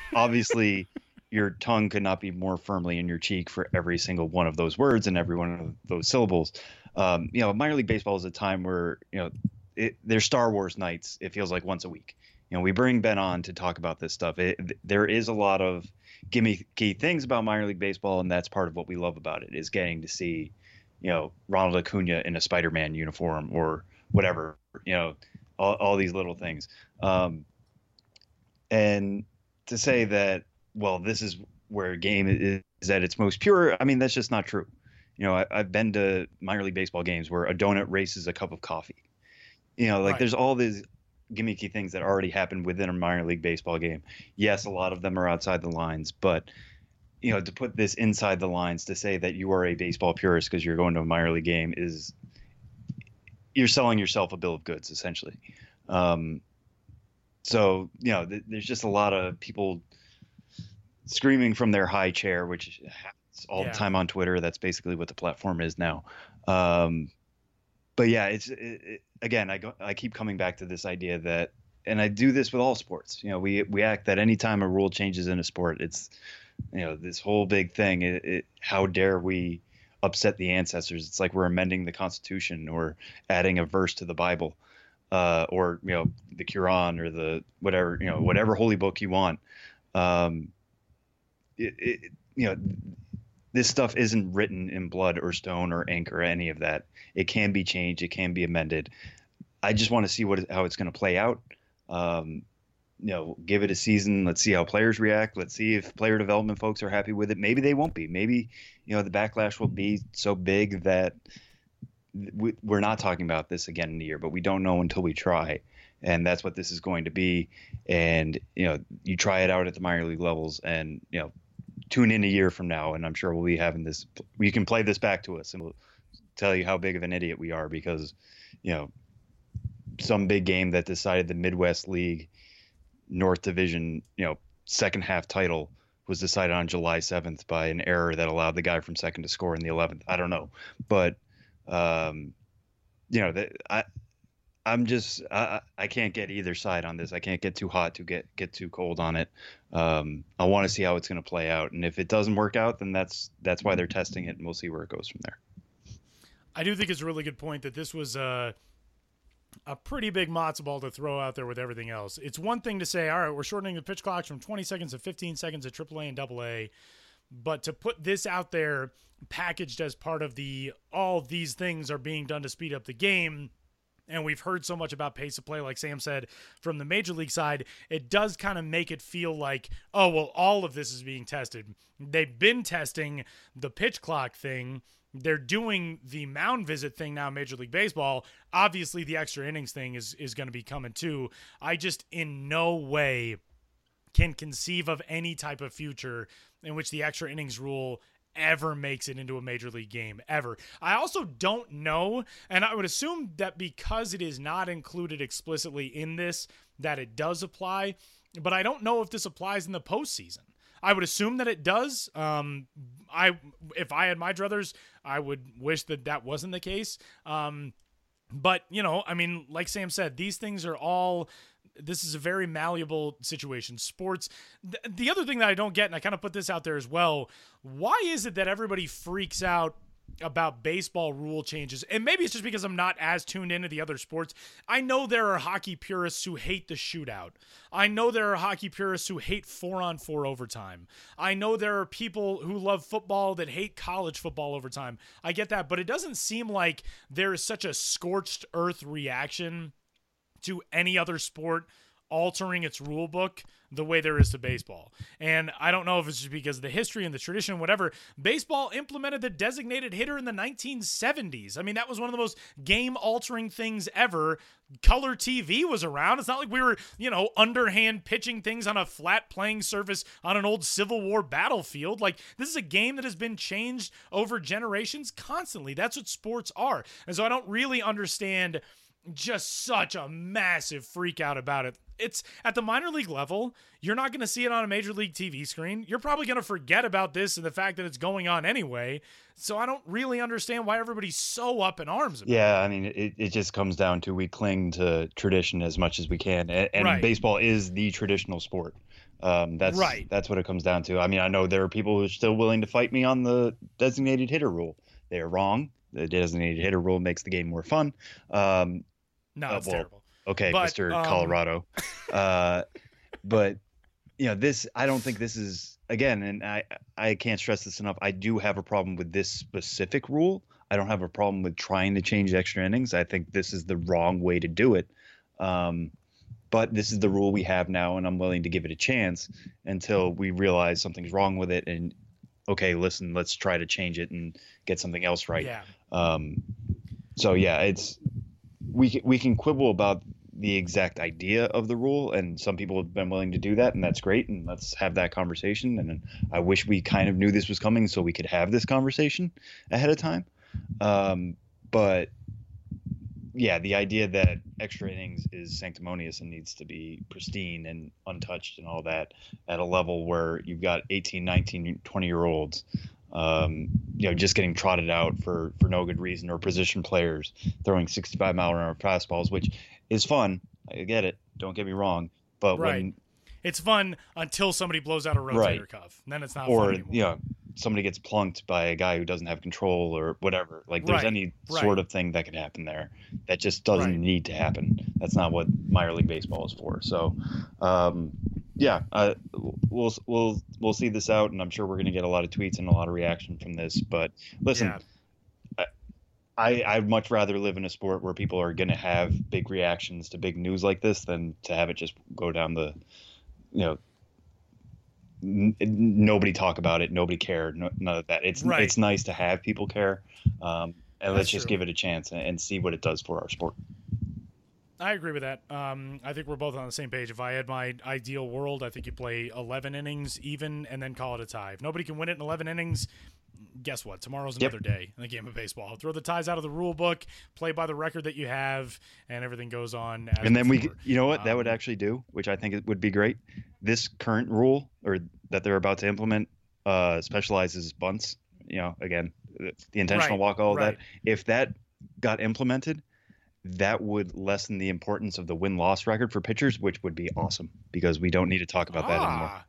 Obviously, your tongue could not be more firmly in your cheek for every single one of those words and every one of those syllables. Um, you know, minor league baseball is a time where you know it, there's Star Wars nights. It feels like once a week. You know, we bring Ben on to talk about this stuff. It, there is a lot of gimmicky things about minor league baseball, and that's part of what we love about it is getting to see, you know, Ronald Acuna in a Spider-Man uniform or whatever. You know, all, all these little things. Um, and to say that, well, this is where a game is, is at its most pure. I mean, that's just not true. You know, I, I've been to minor league baseball games where a donut races a cup of coffee. You know, like Right. there's all these gimmicky things that already happen within a minor league baseball game. Yes, a lot of them are outside the lines, but you know, to put this inside the lines to say that you are a baseball purist because you're going to a minor league game is you're selling yourself a bill of goods essentially. Um, so you know, th- there's just a lot of people screaming from their high chair, which happens all Yeah. the time on Twitter. That's basically what the platform is now. Um, but yeah, it's it, it, again, I go, I keep coming back to this idea that, and I do this with all sports. You know, we we act that anytime a rule changes in a sport, it's you know this whole big thing. It, it, how dare we upset the ancestors? It's like we're amending the Constitution or adding a verse to the Bible, uh, or you know the Quran or the whatever you know whatever holy book you want. Um, it, you know this stuff isn't written in blood or stone or ink or any of that. It can be changed. It can be amended. I just want to see what how it's going to play out. Um, you know, give it a season. Let's see how players react. Let's see if player development folks are happy with it. Maybe they won't be. Maybe you know the backlash will be so big that we, we're not talking about this again in a year. But we don't know until we try, and that's what this is going to be. And you know, you try it out at the minor league levels, and you know, tune in a year from now, and I'm sure we'll be having this. You can play this back to us, and we'll tell you how big of an idiot we are because, you know, some big game that decided the Midwest League North Division, you know, second half title was decided on July 7th by an error that allowed the guy from second to score in the 11th. I don't know, but um, you know, that I. I'm just I, I can't get either side on this. I can't get too hot to get get too cold on it. Um, I want to see how it's going to play out, and if it doesn't work out, then that's that's why they're testing it, and we'll see where it goes from there. I do think it's a really good point that this was a a pretty big matzo ball to throw out there with everything else. It's one thing to say, all right, we're shortening the pitch clocks from 20 seconds to 15 seconds at AAA and AA, but to put this out there packaged as part of the all these things are being done to speed up the game. And we've heard so much about pace of play, like Sam said, from the major league side. It does kind of make it feel like, oh, well, all of this is being tested. They've been testing the pitch clock thing. They're doing the mound visit thing now, Major League Baseball. Obviously, the extra innings thing is is going to be coming too. I just in no way can conceive of any type of future in which the extra innings rule ever makes it into a major league game ever. I also don't know and I would assume that because it is not included explicitly in this that it does apply, but I don't know if this applies in the postseason. I would assume that it does. Um, I if I had my druthers, I would wish that that wasn't the case. Um, but you know, I mean, like Sam said, these things are all. This is a very malleable situation. Sports. Th- the other thing that I don't get, and I kind of put this out there as well. Why is it that everybody freaks out about baseball rule changes? And maybe it's just because I'm not as tuned into the other sports. I know there are hockey purists who hate the shootout. I know there are hockey purists who hate four on four overtime. I know there are people who love football that hate college football overtime. I get that, but it doesn't seem like there is such a scorched earth reaction to any other sport altering its rule book the way there is to baseball. And I don't know if it's just because of the history and the tradition, whatever. Baseball implemented the designated hitter in the 1970s. I mean, that was one of the most game altering things ever. Color TV was around. It's not like we were, you know, underhand pitching things on a flat playing surface on an old Civil War battlefield. Like, this is a game that has been changed over generations constantly. That's what sports are. And so I don't really understand just such a massive freak out about it. It's at the minor league level, you're not going to see it on a major league TV screen. You're probably going to forget about this and the fact that it's going on anyway. So I don't really understand why everybody's so up in arms about yeah, I mean, it, it just comes down to we cling to tradition as much as we can. And, and Right. baseball is the traditional sport. Um, that's Right. that's what it comes down to. I mean, I know there are people who are still willing to fight me on the designated hitter rule. They're wrong. The designated hitter rule makes the game more fun. Um, No, Uh, it's well, terrible. okay, But, Mr. um, Colorado. uh, but you know, this I don't think this is again, and I I can't stress this enough. I do have a problem with this specific rule. I don't have a problem with trying to change extra innings. I think this is the wrong way to do it. Um, but this is the rule we have now, and I'm willing to give it a chance until we realize something's wrong with it. And okay, listen, let's try to change it and get something else right. Yeah. Um, so yeah, it's we we can quibble about the exact idea of the rule, and some people have been willing to do that, and that's great. And let's have that conversation. And I wish we kind of knew this was coming, so we could have this conversation ahead of time. Um, but yeah, the idea that extra innings is sanctimonious and needs to be pristine and untouched and all that at a level where you've got 18, 19, 20 year olds, um, you know, just getting trotted out for, for no good reason or position players throwing 65 mile an hour fastballs, which is fun. I get it. Don't get me wrong. But Right. when, It's fun until somebody blows out a rotator Right. cuff. And then it's not or, you know, somebody gets plunked by a guy who doesn't have control or whatever. Like there's Right, any sort of thing that could happen there that just doesn't need to happen. That's not what minor league baseball is for. So, um, yeah, uh, we'll we'll we'll see this out, and I'm sure we're going to get a lot of tweets and a lot of reaction from this. But listen, Yeah. I I'd much rather live in a sport where people are going to have big reactions to big news like this than to have it just go down the, you know. n- Nobody talk about it. Nobody care. No, none of that. It's Right. it's nice to have people care, um, and let's just true. give it a chance and, and see what it does for our sport. I agree with that. Um, I think we're both on the same page. If I had my ideal world, I think you play 11 innings even and then call it a tie. If nobody can win it in 11 innings, guess what? Tomorrow's Yep. another day in the game of baseball. Throw the ties out of the rule book, play by the record that you have, and everything goes on. As and then we, before. could- you know what, that would Um, actually do, which I think it would be great. This current rule, or that they're about to implement, uh, specializes bunts. You know, again, the intentional Right, walk, all that. If that got implemented, that would lessen the importance of the win loss record for pitchers, which would be awesome because we don't need to talk about that anymore. ah.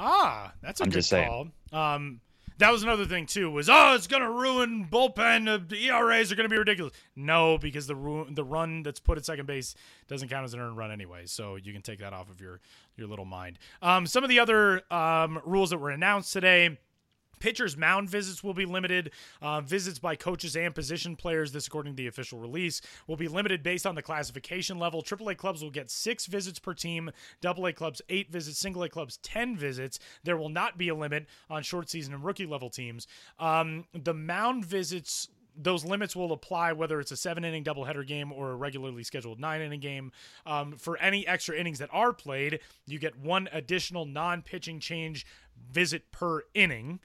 Ah, that's a I'm good just saying. call. Um, that was another thing too. Was oh, it's gonna ruin bullpen. The ERAs are gonna be ridiculous. No, because the ru- the run that's put at second base doesn't count as an earned run anyway. So you can take that off of your your little mind. Um, some of the other um, rules that were announced today. Pitchers' mound visits will be limited. Uh, visits by coaches and position players, this according to the official release, will be limited based on the classification level. AAA clubs will get six visits per team, AA clubs eight visits, single A clubs 10 visits. There will not be a limit on short season and rookie level teams. Um, the mound visits those limits will apply whether it's a seven inning doubleheader game or a regularly scheduled nine inning game. Um, for any extra innings that are played, you get one additional non pitching change visit per inning.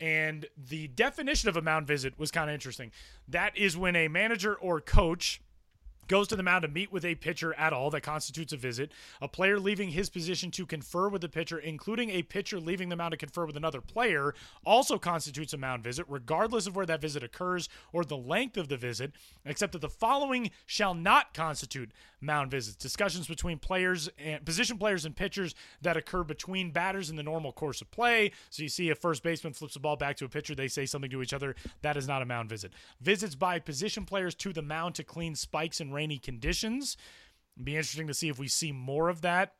And the definition of a mound visit was kind of interesting. That is when a manager or coach goes to the mound to meet with a pitcher at all that constitutes a visit. A player leaving his position to confer with the pitcher including a pitcher leaving the mound to confer with another player also constitutes a mound visit regardless of where that visit occurs or the length of the visit except that the following shall not constitute mound visits. Discussions between players and position players and pitchers that occur between batters in the normal course of play. So you see a first baseman flips the ball back to a pitcher. They say something to each other. That is not a mound visit. Visits by position players to the mound to clean spikes in rainy conditions. Be interesting to see if we see more of that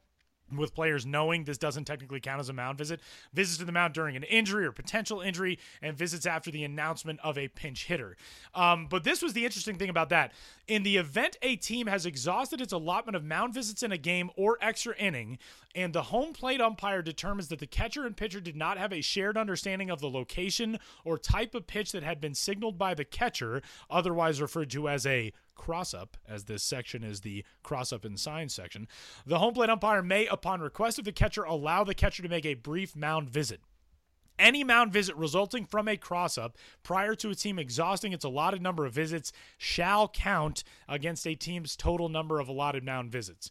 with players knowing this doesn't technically count as a mound visit, visits to the mound during an injury or potential injury, and visits after the announcement of a pinch hitter. Um, but this was the interesting thing about that. In the event a team has exhausted its allotment of mound visits in a game or extra inning, and the home plate umpire determines that the catcher and pitcher did not have a shared understanding of the location or type of pitch that had been signaled by the catcher, otherwise referred to as a cross up, as this section is the cross up and sign section, the home plate umpire may, upon request of the catcher, allow the catcher to make a brief mound visit. Any mound visit resulting from a cross up prior to a team exhausting its allotted number of visits shall count against a team's total number of allotted mound visits.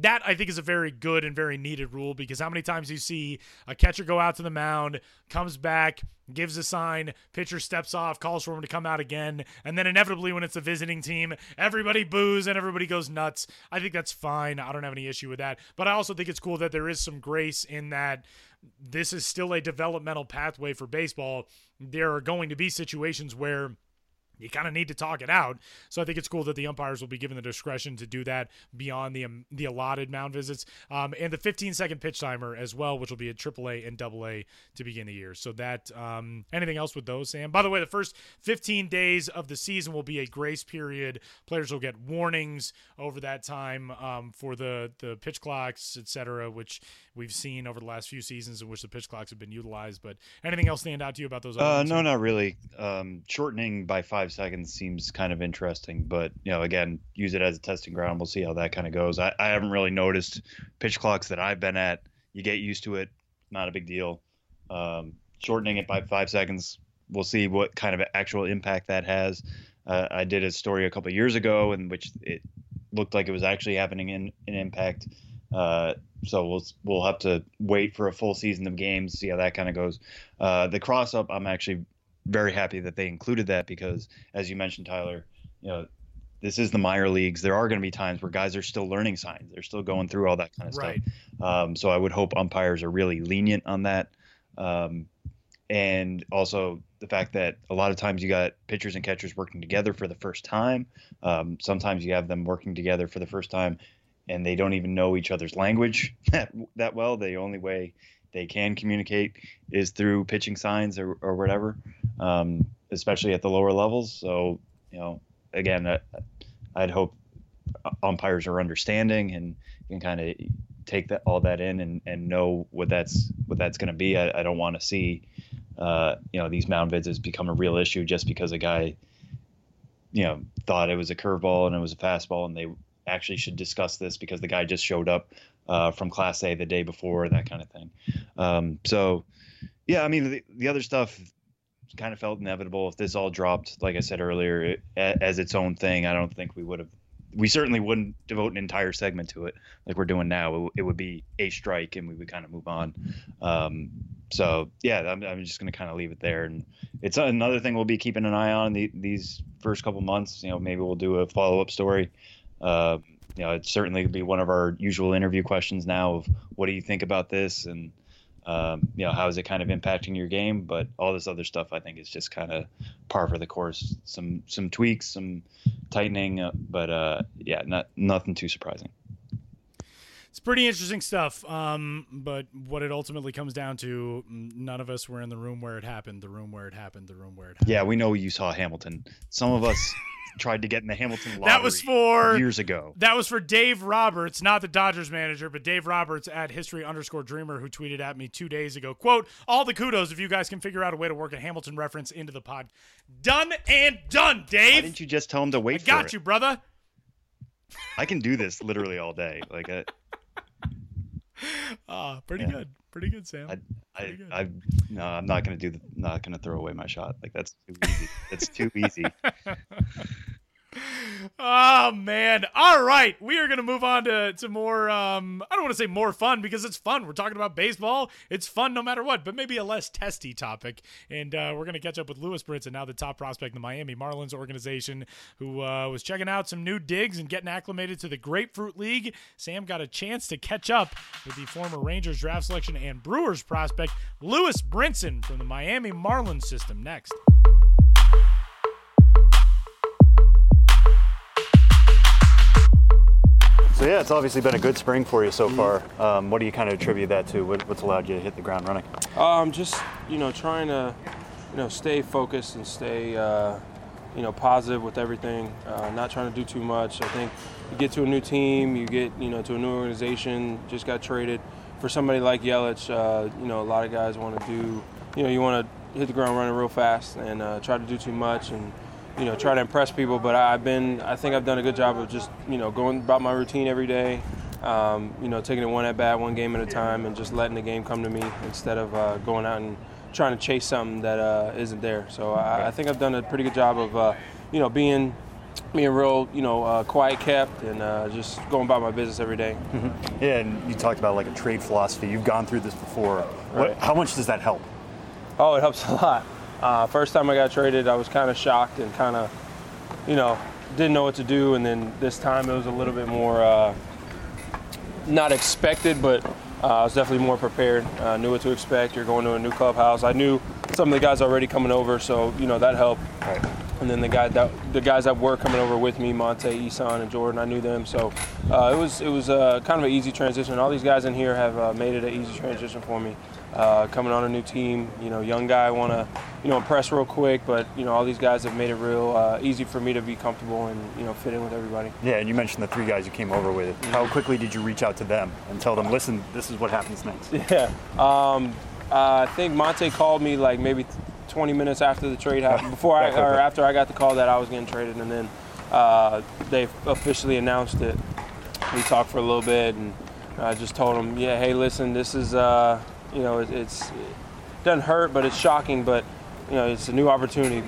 That I think is a very good and very needed rule because how many times you see a catcher go out to the mound, comes back, gives a sign, pitcher steps off, calls for him to come out again, and then inevitably when it's a visiting team, everybody boos and everybody goes nuts. I think that's fine. I don't have any issue with that. But I also think it's cool that there is some grace in that this is still a developmental pathway for baseball. There are going to be situations where you kind of need to talk it out. So I think it's cool that the umpires will be given the discretion to do that beyond the um, the allotted mound visits, um, and the 15 second pitch timer as well, which will be at AAA and AA to begin the year. So that um, anything else with those, Sam? By the way, the first 15 days of the season will be a grace period. Players will get warnings over that time um, for the the pitch clocks, etc., which we've seen over the last few seasons in which the pitch clocks have been utilized. But anything else stand out to you about those? Uh, no, not really. Um, shortening by five seconds seems kind of interesting, but you know, again, use it as a testing ground. We'll see how that kind of goes. I, I haven't really noticed pitch clocks that I've been at. You get used to it, not a big deal. Um, shortening it by five seconds, we'll see what kind of actual impact that has. Uh, I did a story a couple years ago in which it looked like it was actually happening in an impact. Uh, so we'll we'll have to wait for a full season of games, see how that kind of goes. Uh, the cross up, I'm actually very happy that they included that because, as you mentioned, Tyler, you know, this is the minor leagues. There are going to be times where guys are still learning signs. They're still going through all that kind of Right. stuff. Um, so I would hope umpires are really lenient on that. Um, and also the fact that a lot of times you got pitchers and catchers working together for the first time. Um, sometimes you have them working together for the first time, and they don't even know each other's language that that well. The only way they can communicate is through pitching signs or, or whatever, um, especially at the lower levels. So you know, again, I, I'd hope umpires are understanding and can kind of take that all that in and, and know what that's what that's going to be. I, I don't want to see uh, you know these mound visits become a real issue just because a guy you know thought it was a curveball and it was a fastball and they actually should discuss this because the guy just showed up uh, from Class A the day before that kind of thing. Um, so yeah, I mean the, the other stuff kind of felt inevitable if this all dropped like I said earlier it, as its own thing. I don't think we would have we certainly wouldn't devote an entire segment to it like we're doing now. It, it would be a strike, and we would kind of move on. Um, so yeah, I'm, I'm just going to kind of leave it there. And it's another thing we'll be keeping an eye on the, these first couple months. You know, maybe we'll do a follow up story. Uh, you know, it certainly could be one of our usual interview questions now of what do you think about this and um, you know how is it kind of impacting your game but all this other stuff i think is just kind of par for the course some some tweaks some tightening uh, but uh, yeah not nothing too surprising It's pretty interesting stuff. Um, but what it ultimately comes down to, none of us were in the room where it happened, the room where it happened, the room where it happened. yeah we know you saw hamilton some of us tried to get in the hamilton lottery That was for years ago That was for Dave Roberts, not the Dodgers manager, but Dave Roberts at history underscore dreamer, who tweeted at me two days ago. Quote, all the kudos if you guys can figure out a way to work a Hamilton reference into the pod. Done and done, why Dave. didn't you just tell him to wait I got it you, brother. i can do this literally all day like Ah, pretty Yeah. good. Pretty good, Sam. I, I, good. I, no, I'm not gonna do the, not gonna throw away my shot. Like that's too easy. That's too easy. Oh man! All right, we are to move on to to more. Um, I don't want to say more fun because it's fun. We're talking about baseball. It's fun no matter what, but maybe a less testy topic. And uh, we're to catch up with Lewis Brinson, now the top prospect in the Miami Marlins organization, who uh, was checking out some new digs and getting acclimated to the Grapefruit League. Sam got a chance to catch up with the former Rangers draft selection and Brewers prospect Lewis Brinson from the Miami Marlins system. Next. So yeah, it's obviously been a good spring for you so far. Um, what do you kind of attribute that to? What, what's allowed you to hit the ground running? Um, just you know, trying to you know stay focused and stay uh, you know positive with everything. Uh, not trying to do too much. I think you get to a new team, you get you know to a new organization. Just got traded for somebody like Yelich. Uh, you know, a lot of guys want to do. You know, you want to hit the ground running real fast and uh, try to do too much and you know try to impress people. But I've been, I think I've done a good job of just you know going about my routine every day. Um, you know, taking it one at bat, one game at a time, and just letting the game come to me instead of uh, going out and trying to chase something that uh, not there. So I, I, think I've done a pretty good job of, uh, you know, being being real, you know, uh, quiet kept and uh, just going about my business every day. Mm-hmm. Yeah, and you talked about like a trade philosophy. You've gone through this before. Right. What, how much does that help? Oh, it helps a lot. Uh, first time I got traded, I was kind of shocked and kind of, you know, didn't know what to do. And then this time it was a little bit more uh, not expected, but uh, I was definitely more prepared. Uh, knew what to expect. You're going to a new clubhouse. I knew some of the guys already coming over, so you know that helped. Right. And then the guy that the guys that were coming over with me, Monte, Isan, and Jordan, I knew them. So uh, it was it was uh, kind of an easy transition. All these guys in here have uh, made it an easy transition for me uh, coming on a new team. You know, young guy want to, you know, impress real quick, but you know, all these guys have made it real uh, easy for me to be comfortable and you know fit in with everybody. Yeah, and you mentioned the three guys you came over with. How quickly did you reach out to them and tell them, listen, this is what happens next? Yeah, um, uh, I think Monte called me like maybe 20 minutes after the trade happened, before I or after I got the call that I was getting traded, and then uh, they officially announced it. We talked for a little bit and. I just told them, yeah, hey, listen, this is uh, you know, it, it's it doesn't hurt, but it's shocking. But you know, it's a new opportunity,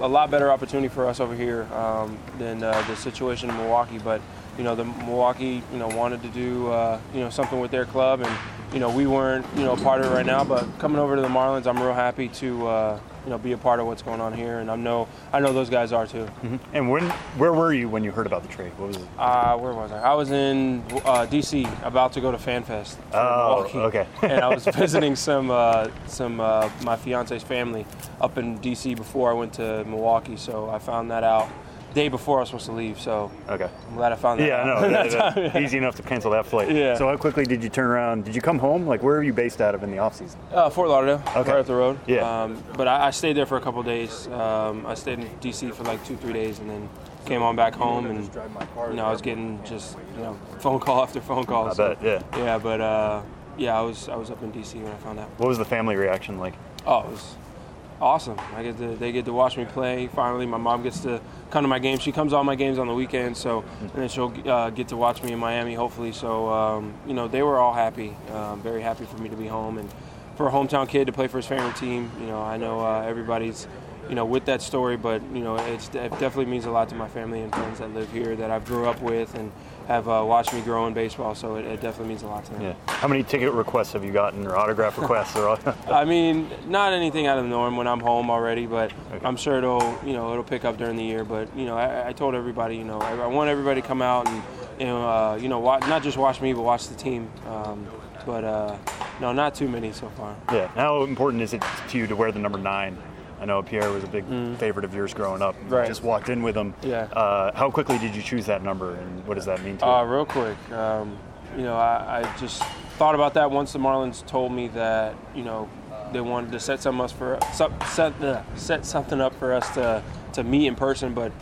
a lot better opportunity for us over here um, than uh, the situation in Milwaukee. But you know, the Milwaukee, you know, wanted to do uh, you know something with their club, and you know, we weren't you know part of it right now. But coming over to the Marlins, I'm real happy to. Uh, you know, be a part of what's going on here, and I know I know those guys are too. Mm-hmm. And when, where were you when you heard about the trade? What was it? Uh, where was I? I was in uh, D.C. about to go to FanFest. Oh, Milwaukee. okay. and I was visiting some uh, some uh, my fiance's family up in D.C. before I went to Milwaukee, so I found that out day before I was supposed to leave. So okay, I'm glad I found that. Yeah, I know. Easy enough to cancel that flight. Yeah. So how quickly did you turn around? Did you come home? Like where are you based out of in the off season? Uh, Fort Lauderdale. Okay. Right up the road. Yeah. Um, but I, I, stayed there for a couple days. Um, I stayed in DC for like two, three days, and then came on back home, and you know I was getting just you know phone call after phone call. I so, bet. Yeah. Yeah, but uh, yeah, I was I was up in DC when I found out. What was the family reaction like? Oh, it was awesome. I get to, they get to watch me play. Finally, my mom gets to come to my games. She comes all my games on the weekend, so and then she'll uh, get to watch me in Miami, hopefully. So um, you know, they were all happy, um, very happy for me to be home and for a hometown kid to play for his favorite team. You know, I know uh, everybody's you know with that story, but you know, it definitely means a lot to my family and friends that live here that I've grew up with and have uh, watched me grow in baseball, so it, it, definitely means a lot to me. Yeah. How many ticket requests have you gotten, or autograph requests? or I mean, not anything out of the norm when I'm home already, but okay. I'm sure it'll, you know, it'll pick up during the year. But you know, I, I told everybody, you know, I, I, want everybody to come out and, you know, uh, you know, watch, not just watch me, but watch the team. Um, but uh, no, not too many so far. Yeah. How important is it to you to wear the number nine? Know Pierre was a big mm. favorite of yours growing up. Right. Just walked in with him. Yeah. Uh, how quickly did you choose that number, and what does that mean to uh, you? Real quick. Um, you know, I, I, just thought about that once the Marlins told me that you know they wanted to set some us for set uh, set something up for us to to meet in person, but.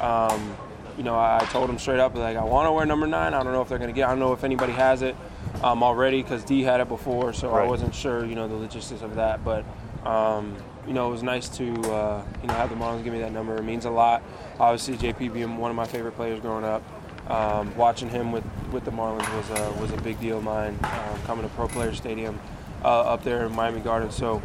Um, you know, I, I told them straight up, like, I want to wear number nine. I don't know if they're going to get. I don't know if anybody has it um, already because Dee had it before, so right. I wasn't sure, you know, the logistics of that. But um, you know, it was nice to uh, you know have the Marlins give me that number. It means a lot. Obviously, JP being one of my favorite players growing up, um, watching him with, with the Marlins was a, was a big deal of mine. Um, coming to Pro Player Stadium uh, up there in Miami Gardens, so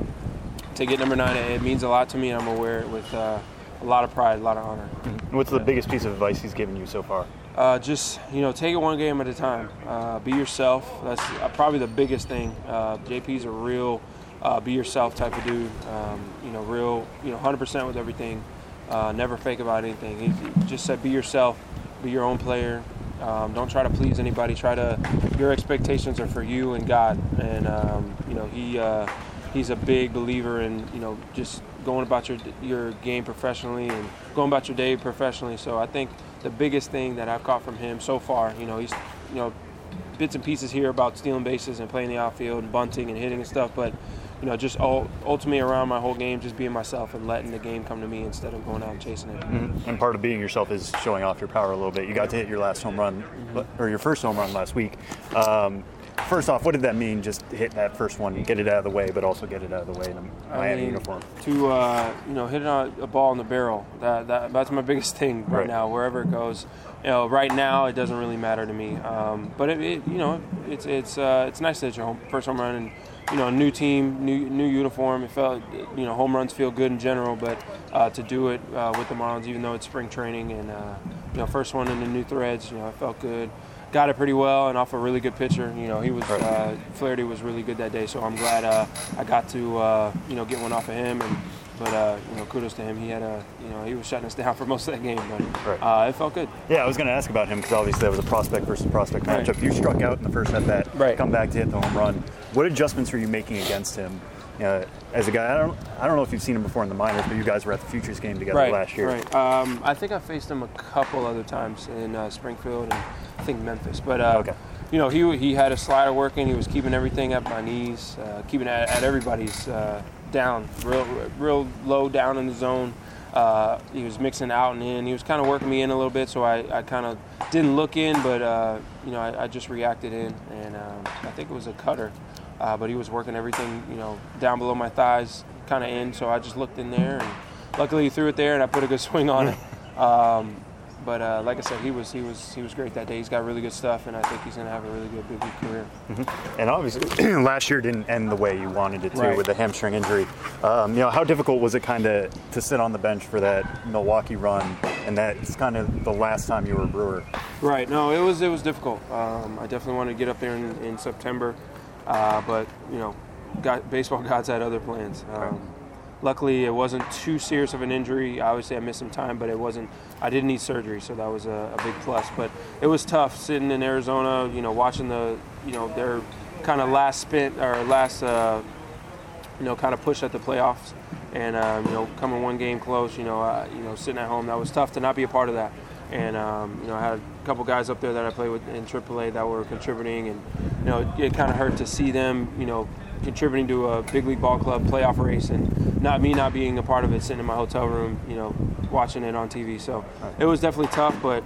to get number nine, it, means a lot to me, and I'm gonna wear it with uh, a lot of pride, a lot of honor. What's the biggest piece of advice he's given you so far? Uh, just you know, take it one game at a time. Uh, be yourself. That's uh, probably the biggest thing. Uh, JP's a real uh, be yourself type of dude. Um, you know, real, you know, 100% with everything. Uh, never fake about anything. He, he, just said, be yourself, be your own player. Um, don't try to please anybody. Try to. Your expectations are for you and God. And um, you know, he uh, he's a big believer in you know just going about your your game professionally and going about your day professionally. So I think the biggest thing that I've caught from him so far, you know, he's you know, bits and pieces here about stealing bases and playing the outfield and bunting and hitting and stuff, but you know, just all, ultimately around my whole game, just being myself and letting the game come to me instead of going out and chasing it. Mm-hmm. And part of being yourself is showing off your power a little bit. You got to hit your last home run, mm-hmm. or your first home run last week. Um, first off, what did that mean? Just hit that first one, get it out of the way, but also get it out of the way in a Miami mean, uniform. To uh, you know, hit a, a ball in the barrel. That, that that's my biggest thing right, right, now. Wherever it goes, you know, right now it doesn't really matter to me. Um, but it, it, you know, it's it's uh, it's nice to hit your home, first home run and you know, a new team, new new uniform. It felt, you know, home runs feel good in general, but uh, to do it uh, with the Marlins, even though it's spring training and uh, you know, first one in the new threads, you know, it felt good got it pretty well and off a really good pitcher. You know, he was uh, Flaherty was really good that day, so I'm glad uh, I got to uh, you know get one off of him. And but uh, you know, kudos to him. He had a you know he was shutting us down for most of that game, but uh, it felt good. Yeah, I was going to ask about him because obviously that was a prospect versus prospect matchup. Right. You struck out in the first at bat, right. come back to hit the home run. What adjustments were you making against him? Uh, as a guy, I don't, I don't know if you've seen him before in the minors, but you guys were at the Futures game together right, last year. Right. Um, I think I faced him a couple other times in uh, Springfield and I think Memphis. But uh, okay. you know, he he had a slider working. He was keeping everything at my knees, uh, keeping it at, at everybody's uh, down, real real low down in the zone. Uh, he was mixing out and in. He was kind of working me in a little bit, so I, I kind of didn't look in, but uh, you know, I, I, just reacted in, and um, I think it was a cutter. Uh, but he was working everything, you know, down below my thighs, kind of in. So I just looked in there, and luckily he threw it there, and I put a good swing on it. Um, but uh, like I said, he was he was he was great that day. He's got really good stuff, and I think he's going to have a really good big league career. Mm-hmm. And obviously, last year didn't end the way you wanted it to right. with the hamstring injury. Um, you know, how difficult was it kind of to sit on the bench for that Milwaukee run, and that's kind of the last time you were a Brewer? Right. No, it was it was difficult. Um, I definitely wanted to get up there in, in September. Uh, but you know, got, baseball gods had other plans. Um, luckily, it wasn't too serious of an injury. Obviously, I missed some time, but it wasn't. I didn't need surgery, so that was a, a big plus. But it was tough sitting in Arizona. You know, watching the you know their kind of last spin or last uh, you know kind of push at the playoffs, and um, you know coming one game close. You know, uh, you know sitting at home. That was tough to not be a part of that. And um, you know, I had couple guys up there that I played with in AAA that were contributing, and you know, it, it kind of hurt to see them, you know, contributing to a big league ball club playoff race, and not me not being a part of it, sitting in my hotel room, you know, watching it on TV. So it was definitely tough, but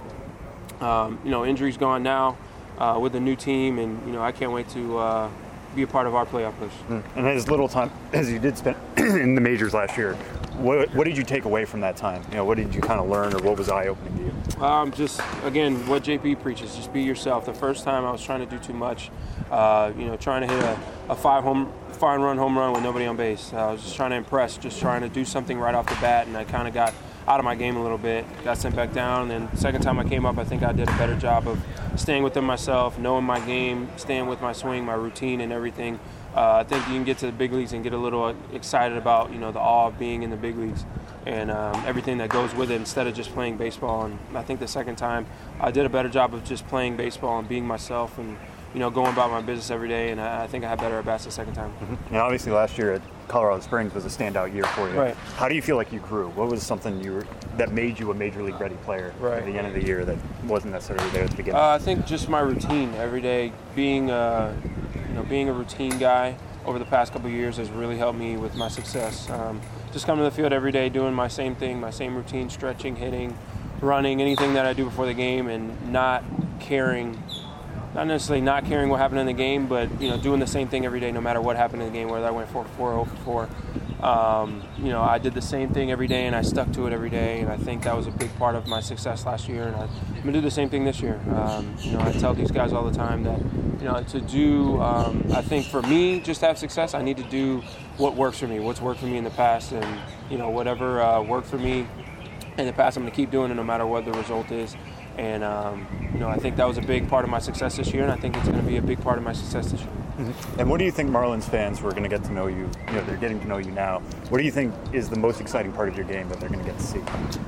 um, you know, injuries gone now uh, with a new team, and you know, I can't wait to. Uh, be a part of our playoff push. Mm. And as little time as you did spend in the majors last year, what, what did you take away from that time? You know, what did you kind of learn, or what was eye opening to you? Um, just again, what JP preaches: just be yourself. The first time I was trying to do too much, uh, you know, trying to hit a, a five home five run home run with nobody on base. I was just trying to impress, just trying to do something right off the bat, and I kind of got out of my game a little bit. Got sent back down, and second time I came up, I think I did a better job of staying within myself, knowing my game, staying with my swing, my routine, and everything. Uh, I think you can get to the big leagues and get a little excited about you know the awe of being in the big leagues and um, everything that goes with it instead of just playing baseball. And I think the second time I did a better job of just playing baseball and being myself and you know going about my business every day. And I, I think I had better at bats the second time. Mm-hmm. And obviously last year Colorado Springs was a standout year for you. Right. How do you feel like you grew? What was something you were, that made you a major league ready player right. at the end of the year that wasn't necessarily there at the beginning? Uh, I think just my routine every day, being uh, you know being a routine guy over the past couple years has really helped me with my success. Um, just coming to the field every day, doing my same thing, my same routine, stretching, hitting, running, anything that I do before the game, and not caring, not necessarily not caring what happened in the game, but you know, doing the same thing every day, no matter what happened in the game, whether I went 4 4 0 4. Um, you know, I did the same thing every day, and I stuck to it every day, and I think that was a big part of my success last year, and I, am gonna do the same thing this year. Um, you know, I tell these guys all the time that you know, to do, um, I think for me, just to have success, I need to do what works for me, what's worked for me in the past, and, you know, whatever uh, worked for me in the past, I'm to keep doing it no matter what the result is. And, um, you know, I think that was a big part of my success this year, and I think it's going to be a big part of my success this year. Mm-hmm. And what do you think Marlins fans who are going to get to know you, you know, they're getting to know you now, what do you think is the most exciting part of your game that they're going to get to see?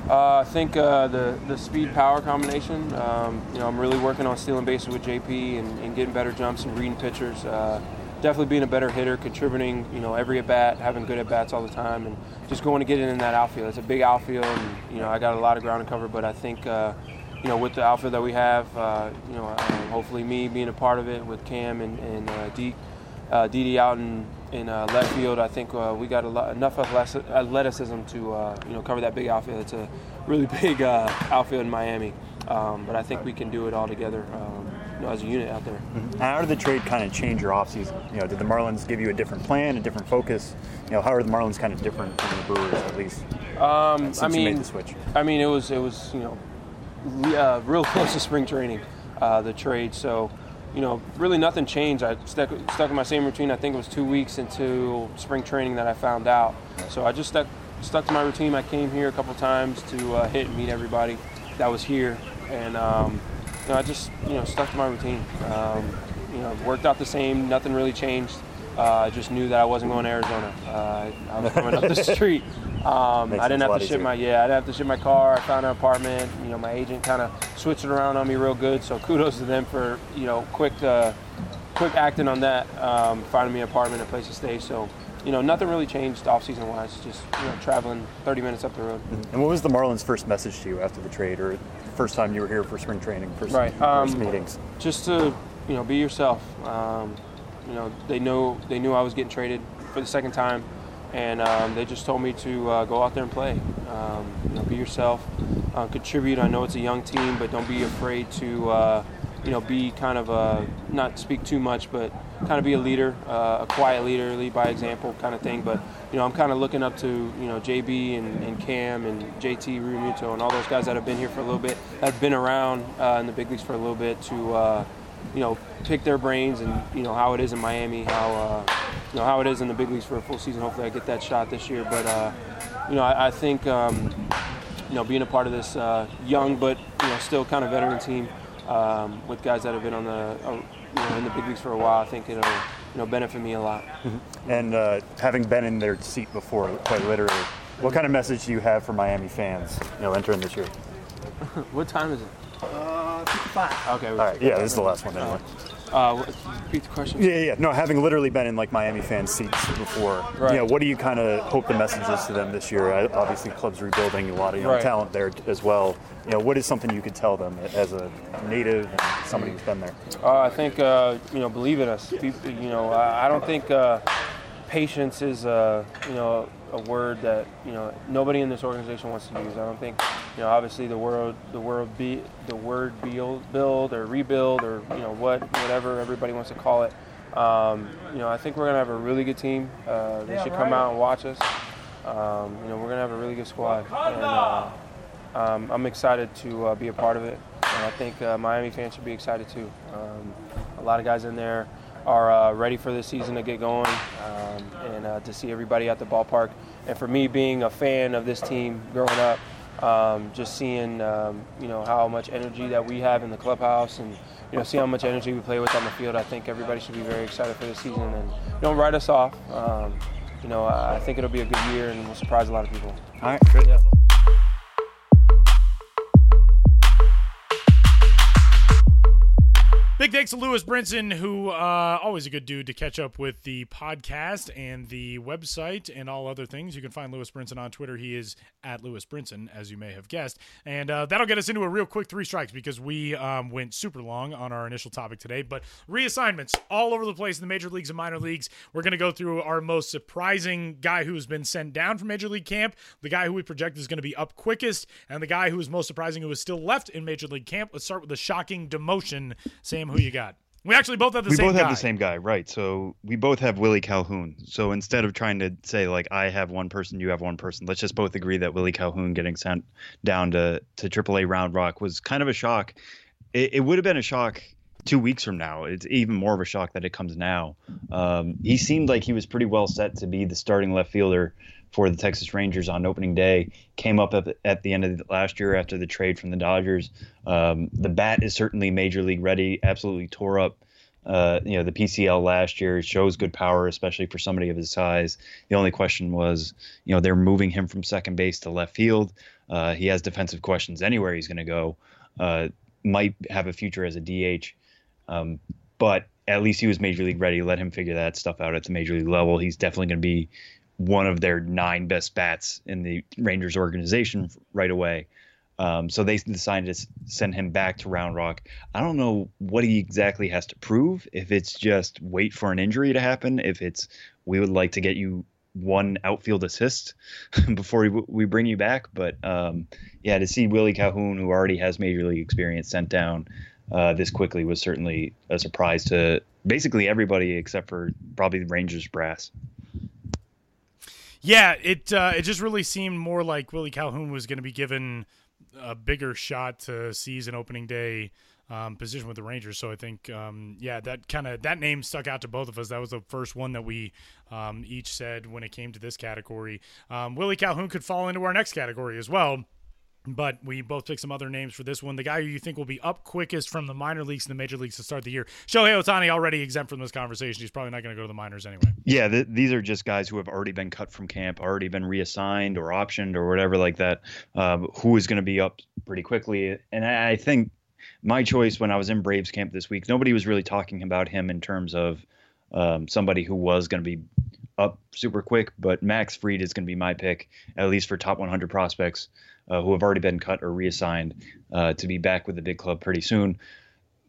Uh, I think uh, the, the speed power combination. Um, you know, I'm really working on stealing bases with JP and, and getting better jumps and reading pitchers. Uh, definitely being a better hitter, contributing, you know, every at bat, having good at bats all the time, and just going to get it in that outfield. It's a big outfield, and, you know, I got a lot of ground to cover, but I think uh, you know, with the outfit that we have, uh, you know, hopefully me being a part of it with Cam and, and uh, Deke, uh, Didi out in, in uh, left field, I think uh, we got lot, enough athleticism to, uh, you know, cover that big outfield. It's a really big uh, outfield in Miami, um, but I think we can do it all together. Um, you know, as a unit out there. Mm-hmm. How did the trade kind of change your offseason? You know, did the Marlins give you a different plan, a different focus? You know, how are the Marlins kind of different from the Brewers at least? Um, I mean, I mean, it was it was you know uh, real close to spring training, uh, the trade. So, you know, really nothing changed. I stuck, stuck in my same routine. I think it was two weeks into spring training that I found out. So I just stuck, stuck to my routine. I came here a couple times to uh, hit and meet everybody that was here. And, um, you know, I just, you know, stuck to my routine. Um, you know, worked out the same. Nothing really changed. Uh, I just knew that I wasn't going to Arizona. Uh, I was coming up the street. Um, I didn't have to ship my yeah, I didn't have to ship my car. I found an apartment. You know, my agent kind of switched it around on me real good. So kudos to them for you know quick uh, quick acting on that, um, finding me an apartment, a place to stay. So you know, nothing really changed off season wise. Just you know, traveling 30 minutes up the road. Mm-hmm. And what was the Marlins' first message to you after the trade, or first time you were here for spring training, first, right. first um, meetings? Just to you know, be yourself. Um, you know, they know they knew I was getting traded for the second time, and um, they just told me to uh, go out there and play. Um, you know, be yourself, uh, contribute. I know it's a young team, but don't be afraid to, uh, you know, be kind of a not speak too much, but kind of be a leader, uh, a quiet leader, lead by example kind of thing. But you know, I'm kind of looking up to you know JP and, and Cam and JT Realmuto and all those guys that have been here for a little bit, that have been around uh, in the big leagues for a little bit to uh, you know, pick their brains and you know how it is in Miami, how uh, you know how it is in the big leagues for a full season. Hopefully, I get that shot this year. But uh, you know, I, I think um, you know being a part of this uh, young but you know still kind of veteran team um, with guys that have been on the uh, you know in the big leagues for a while, I think it'll you know benefit me a lot. Mm-hmm. And uh, having been in their seat before, quite literally, what kind of message do you have for Miami fans, you know, entering this year? what time is it? Uh, 55. Okay. All right. Yeah, this is the last one anyway. Uh, repeat the question. Yeah, yeah. No, having literally been in like Miami fan seats before, right. you know, what do you kind of hope the message is to them this year? Obviously, club's rebuilding, a lot of young right. talent there as well. You know, what is something you could tell them as a native and somebody who's been there? Uh, I think uh, you know, believe in us. you know, I don't think uh, patience is uh, you know a word that you know nobody in this organization wants to use. I don't think you know obviously the world the world be the word build build or rebuild or you know what whatever everybody wants to call it. Um, you know I think we're gonna have a really good team. Uh, they should come out and watch us. Um, you know we're gonna have a really good squad. And, uh, um, I'm excited to uh, be a part of it, and I think uh, Miami fans should be excited too. Um, a lot of guys in there are uh, ready for this season to get going um, and uh, to see everybody at the ballpark. And for me, being a fan of this team growing up, um, just seeing um, you know how much energy that we have in the clubhouse and you know see how much energy we play with on the field. I think everybody should be very excited for this season and don't write us off. Um, you know I think it'll be a good year and we'll surprise a lot of people. All right, good. Yeah. Big thanks to Lewis Brinson, who uh, always a good dude to catch up with the podcast and the website and all other things. You can find Lewis Brinson on Twitter. He is at Lewis Brinson, as you may have guessed. And uh, that'll get us into a real quick three strikes because we um, went super long on our initial topic today. But reassignments all over the place in the major leagues and minor leagues. We're going to go through our most surprising guy who's been sent down from major league camp, the guy who we project is going to be up quickest, and the guy who is most surprising who is still left in major league camp. Let's start with the shocking demotion. Sam who you got? We actually both have the we same. We both guy. have the same guy, right? So we both have Willie Calhoun. So instead of trying to say like I have one person, you have one person, let's just both agree that Willie Calhoun getting sent down to to AAA Round Rock was kind of a shock. It, it would have been a shock two weeks from now. It's even more of a shock that it comes now. Um, he seemed like he was pretty well set to be the starting left fielder for the Texas Rangers on opening day. Came up at, the end of last year after the trade from the Dodgers. Um, the bat is certainly major league ready. Absolutely tore up. Uh, you know the PCL last year shows good power, especially for somebody of his size. The only question was, you know, they're moving him from second base to left field. Uh, he has defensive questions anywhere he's going to go. Uh, might have a future as a DH, um, but at least he was major league ready. Let him figure that stuff out at the major league level. He's definitely going to be one of their nine best bats in the Rangers organization right away. Um, so they decided to send him back to Round Rock. I don't know what he exactly has to prove. If it's just wait for an injury to happen, if it's we would like to get you one outfield assist before we, bring you back. But um, yeah, to see Willie Calhoun, who already has major league experience, sent down uh, this quickly was certainly a surprise to basically everybody except for probably the Rangers brass. Yeah, it uh, it just really seemed more like Willie Calhoun was going to be given a bigger shot to seize an opening day um, position with the Rangers. So I think, um, yeah, that kind of that name stuck out to both of us. That was the first one that we um, each said when it came to this category. Um, Willie Calhoun could fall into our next category as well. But we both picked some other names for this one. The guy who you think will be up quickest from the minor leagues to the major leagues to start the year. Shohei Ohtani already exempt from this conversation. He's probably not going to go to the minors anyway. Yeah, th- these are just guys who have already been cut from camp, already been reassigned or optioned or whatever like that, um, who is going to be up pretty quickly. And I, I think my choice when I was in Braves camp this week, nobody was really talking about him in terms of um, somebody who was going to be up super quick, but Max Fried is going to be my pick, at least for top 100 prospects uh, who have already been cut or reassigned uh, to be back with the big club pretty soon.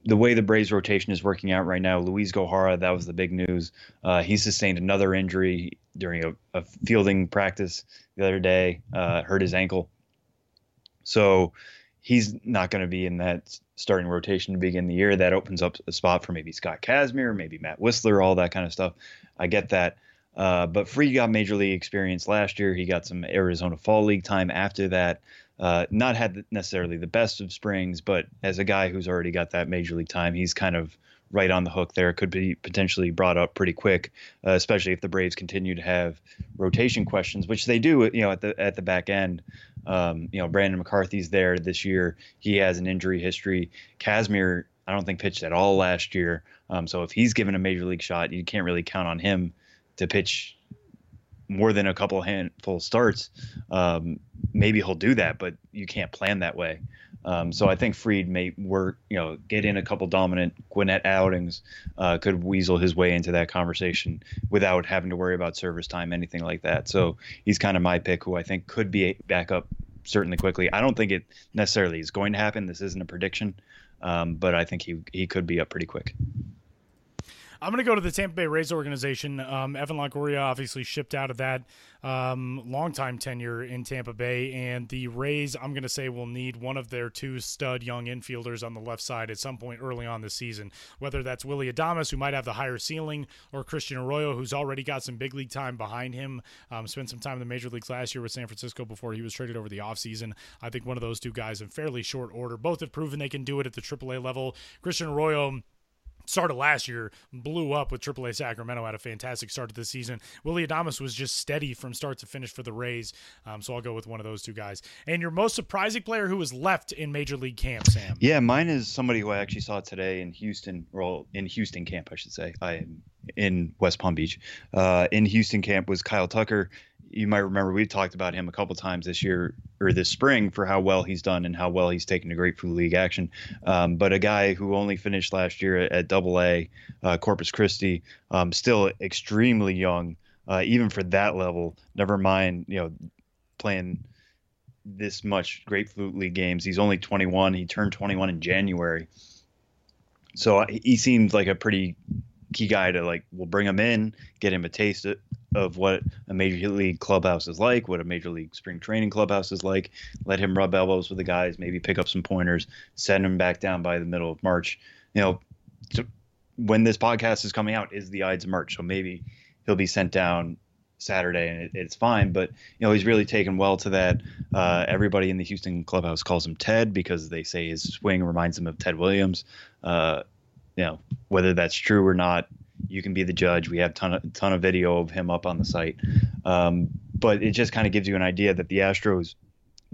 The way the Braves rotation is working out right now, Luis Gohara, that was the big news. Uh, he sustained another injury during a, a, fielding practice the other day, uh, hurt his ankle. So he's not going to be in that starting rotation to begin the year. That opens up a spot for maybe Scott Kazmir, maybe Matt Whistler, all that kind of stuff. I get that. Uh, but Fried got major league experience last year. He got some Arizona Fall League time after that. Uh, not had necessarily the best of springs, but as a guy who's already got that major league time, he's kind of right on the hook there. Could be potentially brought up pretty quick, uh, especially if the Braves continue to have rotation questions, which they do. You know, at the at the back end, um, you know, Brandon McCarthy's there this year. He has an injury history. Kazmir, I don't think pitched at all last year. Um, so if he's given a major league shot, you can't really count on him to pitch more than a couple handful starts, um, maybe he'll do that, but you can't plan that way. Um, so I think Fried may work, you know, get in a couple dominant Gwinnett outings, uh, could weasel his way into that conversation without having to worry about service time, anything like that. So he's kind of my pick, who I think could be back up certainly quickly. I don't think it necessarily is going to happen. This isn't a prediction, um, but I think he he could be up pretty quick. I'm going to go to the Tampa Bay Rays organization. Um, Evan Longoria obviously shipped out of that um, long-time tenure in Tampa Bay, and the Rays, I'm going to say, will need one of their two stud young infielders on the left side at some point early on this season. Whether that's Willie Adames, who might have the higher ceiling, or Christian Arroyo, who's already got some big league time behind him. Um, spent some time in the major leagues last year with San Francisco before he was traded over the offseason. I think one of those two guys in fairly short order. Both have proven they can do it at the AAA level. Christian Arroyo started last year, blew up with AAA Sacramento, had a fantastic start to the season. Willie Adames was just steady from start to finish for the Rays, um, so I'll go with one of those two guys. And your most surprising player who was left in Major League camp, Sam? Yeah, mine is somebody who I actually saw today in Houston, or in Houston camp, I should say. I am in West Palm Beach. Uh, in Houston camp was Kyle Tucker you might remember we've talked about him a couple times this year or this spring for how well he's done and how well he's taken to Grapefruit League action. Um, but a guy who only finished last year at Double A, uh, Corpus Christi, um, still extremely young, uh, even for that level. Never mind, you know, playing this much Grapefruit League games. He's only 21. He turned 21 in January. So uh, he seems like a pretty key guy to like we'll bring him in, get him a taste of what a major league clubhouse is like, what a major league spring training clubhouse is like. Let him rub elbows with the guys, maybe pick up some pointers, send him back down by the middle of March. You know, to, when this podcast is coming out is the Ides of March, so maybe he'll be sent down Saturday and it, it's fine. But you know, he's really taken well to that. Uh, everybody in the Houston clubhouse calls him Ted because they say his swing reminds him of Ted Williams. Uh, you know, whether that's true or not, you can be the judge. We have ton of ton of video of him up on the site, um, but it just kind of gives you an idea that the Astros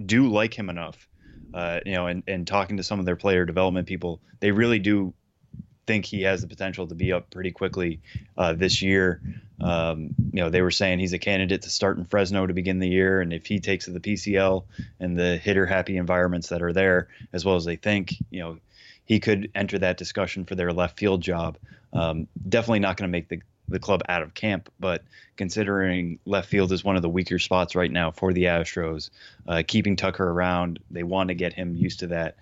do like him enough. Uh, you know, and, and talking to some of their player development people, they really do think he has the potential to be up pretty quickly uh, this year. Um, you know, they were saying he's a candidate to start in Fresno to begin the year, and if he takes to the PCL and the hitter happy environments that are there, as well as they think, you know, he could enter that discussion for their left field job. Um, definitely not going to make the the club out of camp. But considering left field is one of the weaker spots right now for the Astros, uh, keeping Tucker around, they want to get him used to that.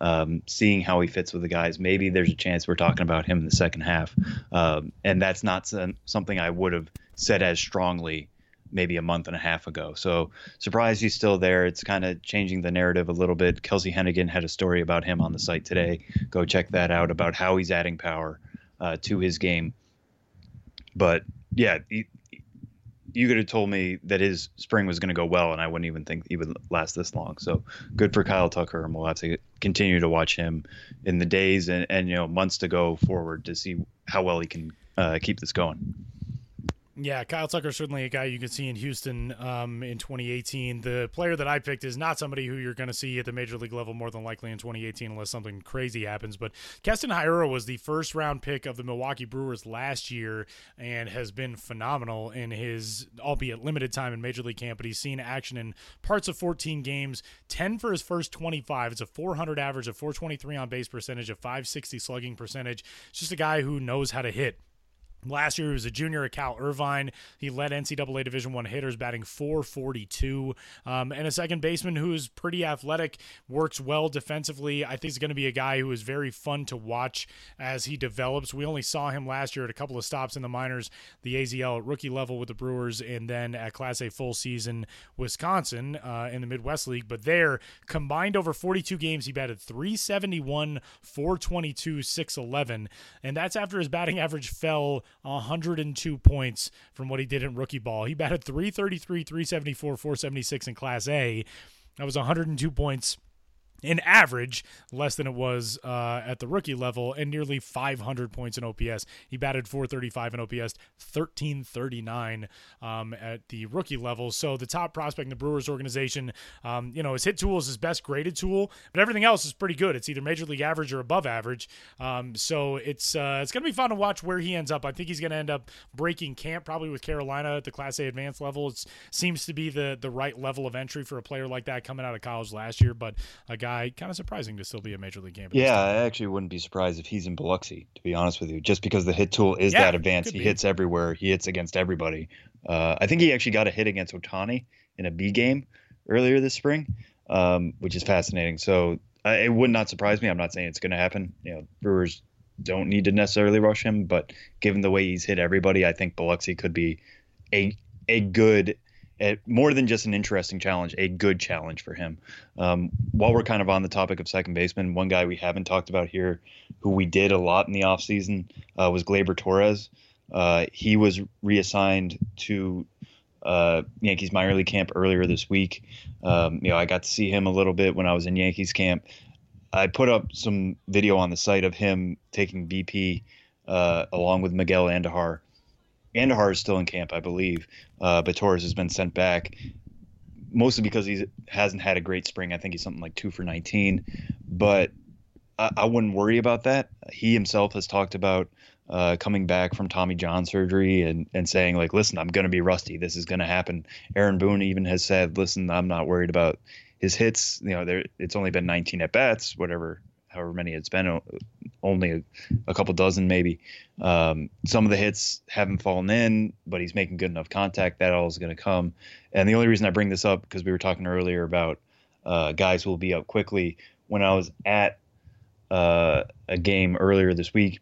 Um, seeing how he fits with the guys, maybe there's a chance we're talking about him in the second half, um, and that's not some, something I would have said as strongly maybe a month and a half ago. So surprised he's still there. It's kind of changing the narrative a little bit. Kelsie Heneghan had a story about him on the site today. Go check that out about how he's adding power uh, to his game. But yeah, he, you could have told me that his spring was going to go well, and I wouldn't even think he would last this long. So good for Kyle Tucker, and we'll have to continue to watch him in the days and, and you know months to go forward to see how well he can uh, keep this going. Yeah, Kyle Tucker certainly a guy you can see in Houston um, in 2018. The player that I picked is not somebody who you're going to see at the major league level more than likely in 2018 unless something crazy happens. But Keston Hiura was the first round pick of the Milwaukee Brewers last year and has been phenomenal in his, albeit limited time in major league camp. But he's seen action in parts of 14 games, 10 for his first 25. It's a 400 average, a 423 on base percentage, a 560 slugging percentage. It's just a guy who knows how to hit. Last year, he was a junior at Cal Irvine. He led NCAA Division One hitters, batting 442, um, and a second baseman who is pretty athletic, works well defensively. I think he's going to be a guy who is very fun to watch as he develops. We only saw him last year at a couple of stops in the minors, the AZL at rookie level with the Brewers, and then at Class A full season Wisconsin uh, in the Midwest League. But there, combined over 42 games, he batted 371, 422, 611, and that's after his batting average fell 102 points from what he did in rookie ball. He batted 333, 374, 476 in Class A. That was 102 points in average, less than it was uh, at the rookie level, and nearly 500 points in OPS. He batted 435 in OPS, 1339 um, at the rookie level. So the top prospect in the Brewers organization, um, you know, his hit tool is his best graded tool, but everything else is pretty good. It's either major league average or above average. Um, so it's uh, it's going to be fun to watch where he ends up. I think he's going to end up breaking camp probably with Carolina at the Class A advanced level. It seems to be the the right level of entry for a player like that coming out of college last year, but a guy guy. Kind of surprising to still be a major league game. Yeah, I actually wouldn't be surprised if he's in Biloxi. To be honest with you, just because the hit tool is yeah, that advanced, he hits everywhere. He hits against everybody. Uh, I think he actually got a hit against Ohtani in a B game earlier this spring, um, which is fascinating. So uh, it would not surprise me. I'm not saying it's going to happen. You know, Brewers don't need to necessarily rush him, but given the way he's hit everybody, I think Biloxi could be a a good more than just an interesting challenge, a good challenge for him. Um, while we're kind of on the topic of second baseman, one guy we haven't talked about here, who we did a lot in the offseason, uh, was Gleyber Torres. Uh, he was reassigned to uh, Yankees minor league camp earlier this week. Um, you know, I got to see him a little bit when I was in Yankees camp. I put up some video on the site of him taking BP uh, along with Miguel Andujar Andujar is still in camp, I believe, uh, but Torres has been sent back, mostly because he hasn't had a great spring. I think he's something like two for 19, but I, I wouldn't worry about that. He himself has talked about uh, coming back from Tommy John surgery and, and saying like, listen, I'm going to be rusty. This is going to happen. Aaron Boone even has said, listen, I'm not worried about his hits. You know, there it's only been 19 at bats, whatever however many it's been, only a, a couple dozen maybe. Um, some of the hits haven't fallen in, but he's making good enough contact. That all is going to come. And the only reason I bring this up because we were talking earlier about uh, guys will be up quickly. When I was at uh, a game earlier this week,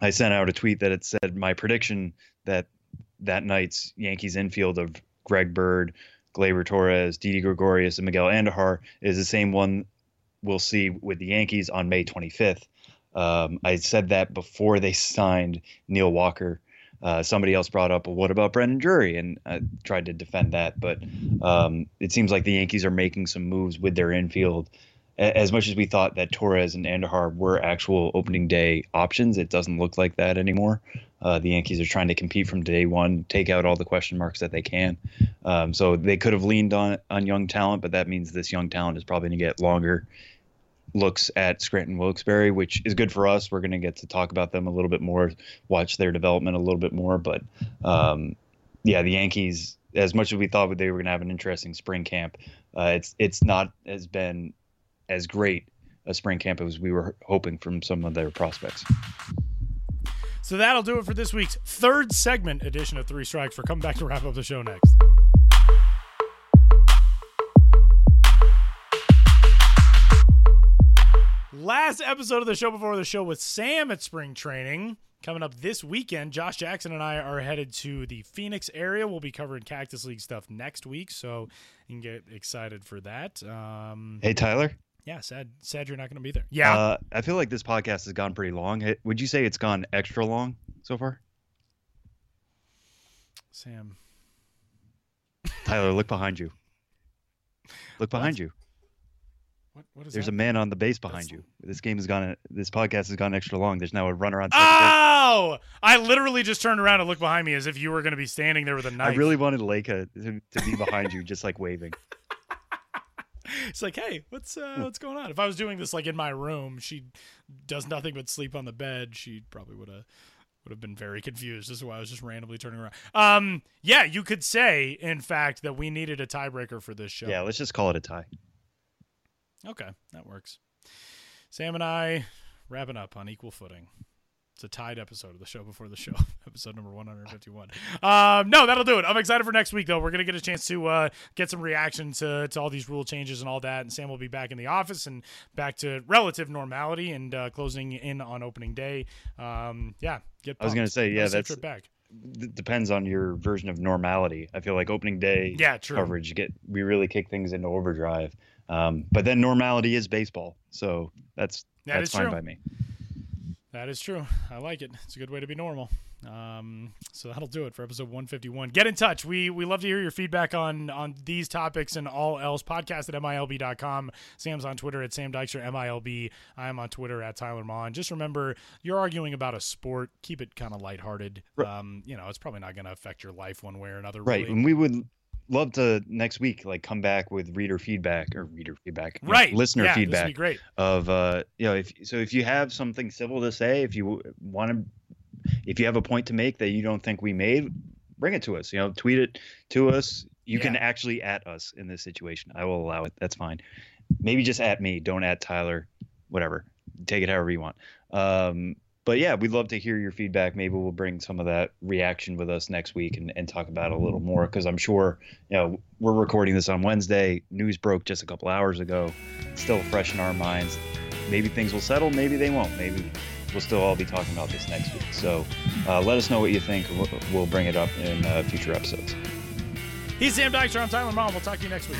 I sent out a tweet that it said my prediction that that night's Yankees infield of Greg Bird, Gleyber Torres, Didi Gregorius, and Miguel Andujar is the same one we'll see with the Yankees on May 25th. Um, I said that before they signed Neil Walker. Uh, somebody else brought up, well, what about Brandon Drury? And I tried to defend that. But um, it seems like the Yankees are making some moves with their infield. As much as we thought that Torres and Andujar were actual opening day options, it doesn't look like that anymore. Uh, the Yankees are trying to compete from day one, take out all the question marks that they can. Um, so they could have leaned on on young talent, but that means this young talent is probably going to get longer looks at Scranton Wilkes-Barre, which is good for us. We're going to get to talk about them a little bit more, watch their development a little bit more. But um, yeah, the Yankees, as much as we thought they were going to have an interesting spring camp, uh, it's it's not as been as great a spring camp as we were hoping from some of their prospects. So that'll do it for this week's third segment edition of Three Strikes. For coming back to wrap up the show next. Last episode of the show before the show with Sam at spring training. Coming up this weekend, Josh Jackson and I are headed to the Phoenix area. We'll be covering Cactus League stuff next week, so you can get excited for that. Um, hey, Tyler. Yeah, sad. Sad you're not going to be there. Yeah, uh, I feel like this podcast has gone pretty long. Would you say it's gone extra long so far? Sam. Tyler, look behind you. Look behind you. What, what is There's that? a man on the base behind That's... you. This game has gone. This podcast has gone extra long. There's now a runner on. Oh! I literally just turned around and looked behind me as if you were going to be standing there with a knife. I really wanted Leica to, to be behind you, just like waving. It's like, hey, what's uh, what's going on? If I was doing this like in my room, she does nothing but sleep on the bed. She probably would have would have been very confused This is why I was just randomly turning around. Um, yeah, you could say, in fact, that we needed a tiebreaker for this show. Yeah, let's just call it a tie. Okay, that works. Sam and I wrapping up on equal footing. It's a tied episode of the show before the show, episode number 151. Um, no, that'll do it. I'm excited for next week, though. We're going to get a chance to uh, get some reaction to, to all these rule changes and all that. And Sam will be back in the office and back to relative normality and uh, closing in on opening day. Um, yeah, get I was going to say, yeah, that's Trip back. depends on your version of normality. I feel like opening day yeah, true. coverage get we really kick things into overdrive. Um, but then normality is baseball, so that's that that's fine true. by me. That is true. I like it. It's a good way to be normal. Um, so that'll do it for episode 151. Get in touch. We we love to hear your feedback on on these topics and all else. Podcast at MILB.com. Sam's on Twitter at Sam Dykstra, MILB. I'm on Twitter at Tyler Maun. Just remember, you're arguing about a sport. Keep it kind of lighthearted. Right. Um, you know, it's probably not going to affect your life one way or another. Right. Really. And we would love to next week like come back with reader feedback or reader feedback right know, listener yeah, feedback great. of uh you know if so if you have something civil to say if you want to if you have a point to make that you don't think we made bring it to us you know tweet it to us. You yeah. can actually at us in this situation. I will allow it. That's fine. Maybe just at me. Don't at tyler. Whatever. Take it however you want. Um but yeah, we'd love to hear your feedback. Maybe we'll bring some of that reaction with us next week and, and talk about it a little more because I'm sure, you know, we're recording this on Wednesday. News broke just a couple hours ago, still fresh in our minds. Maybe things will settle, maybe they won't. Maybe we'll still all be talking about this next week. So uh, let us know what you think. We'll, bring it up in uh, future episodes. He's Sam Dykstra. I'm Tyler Maun. We'll talk to you next week.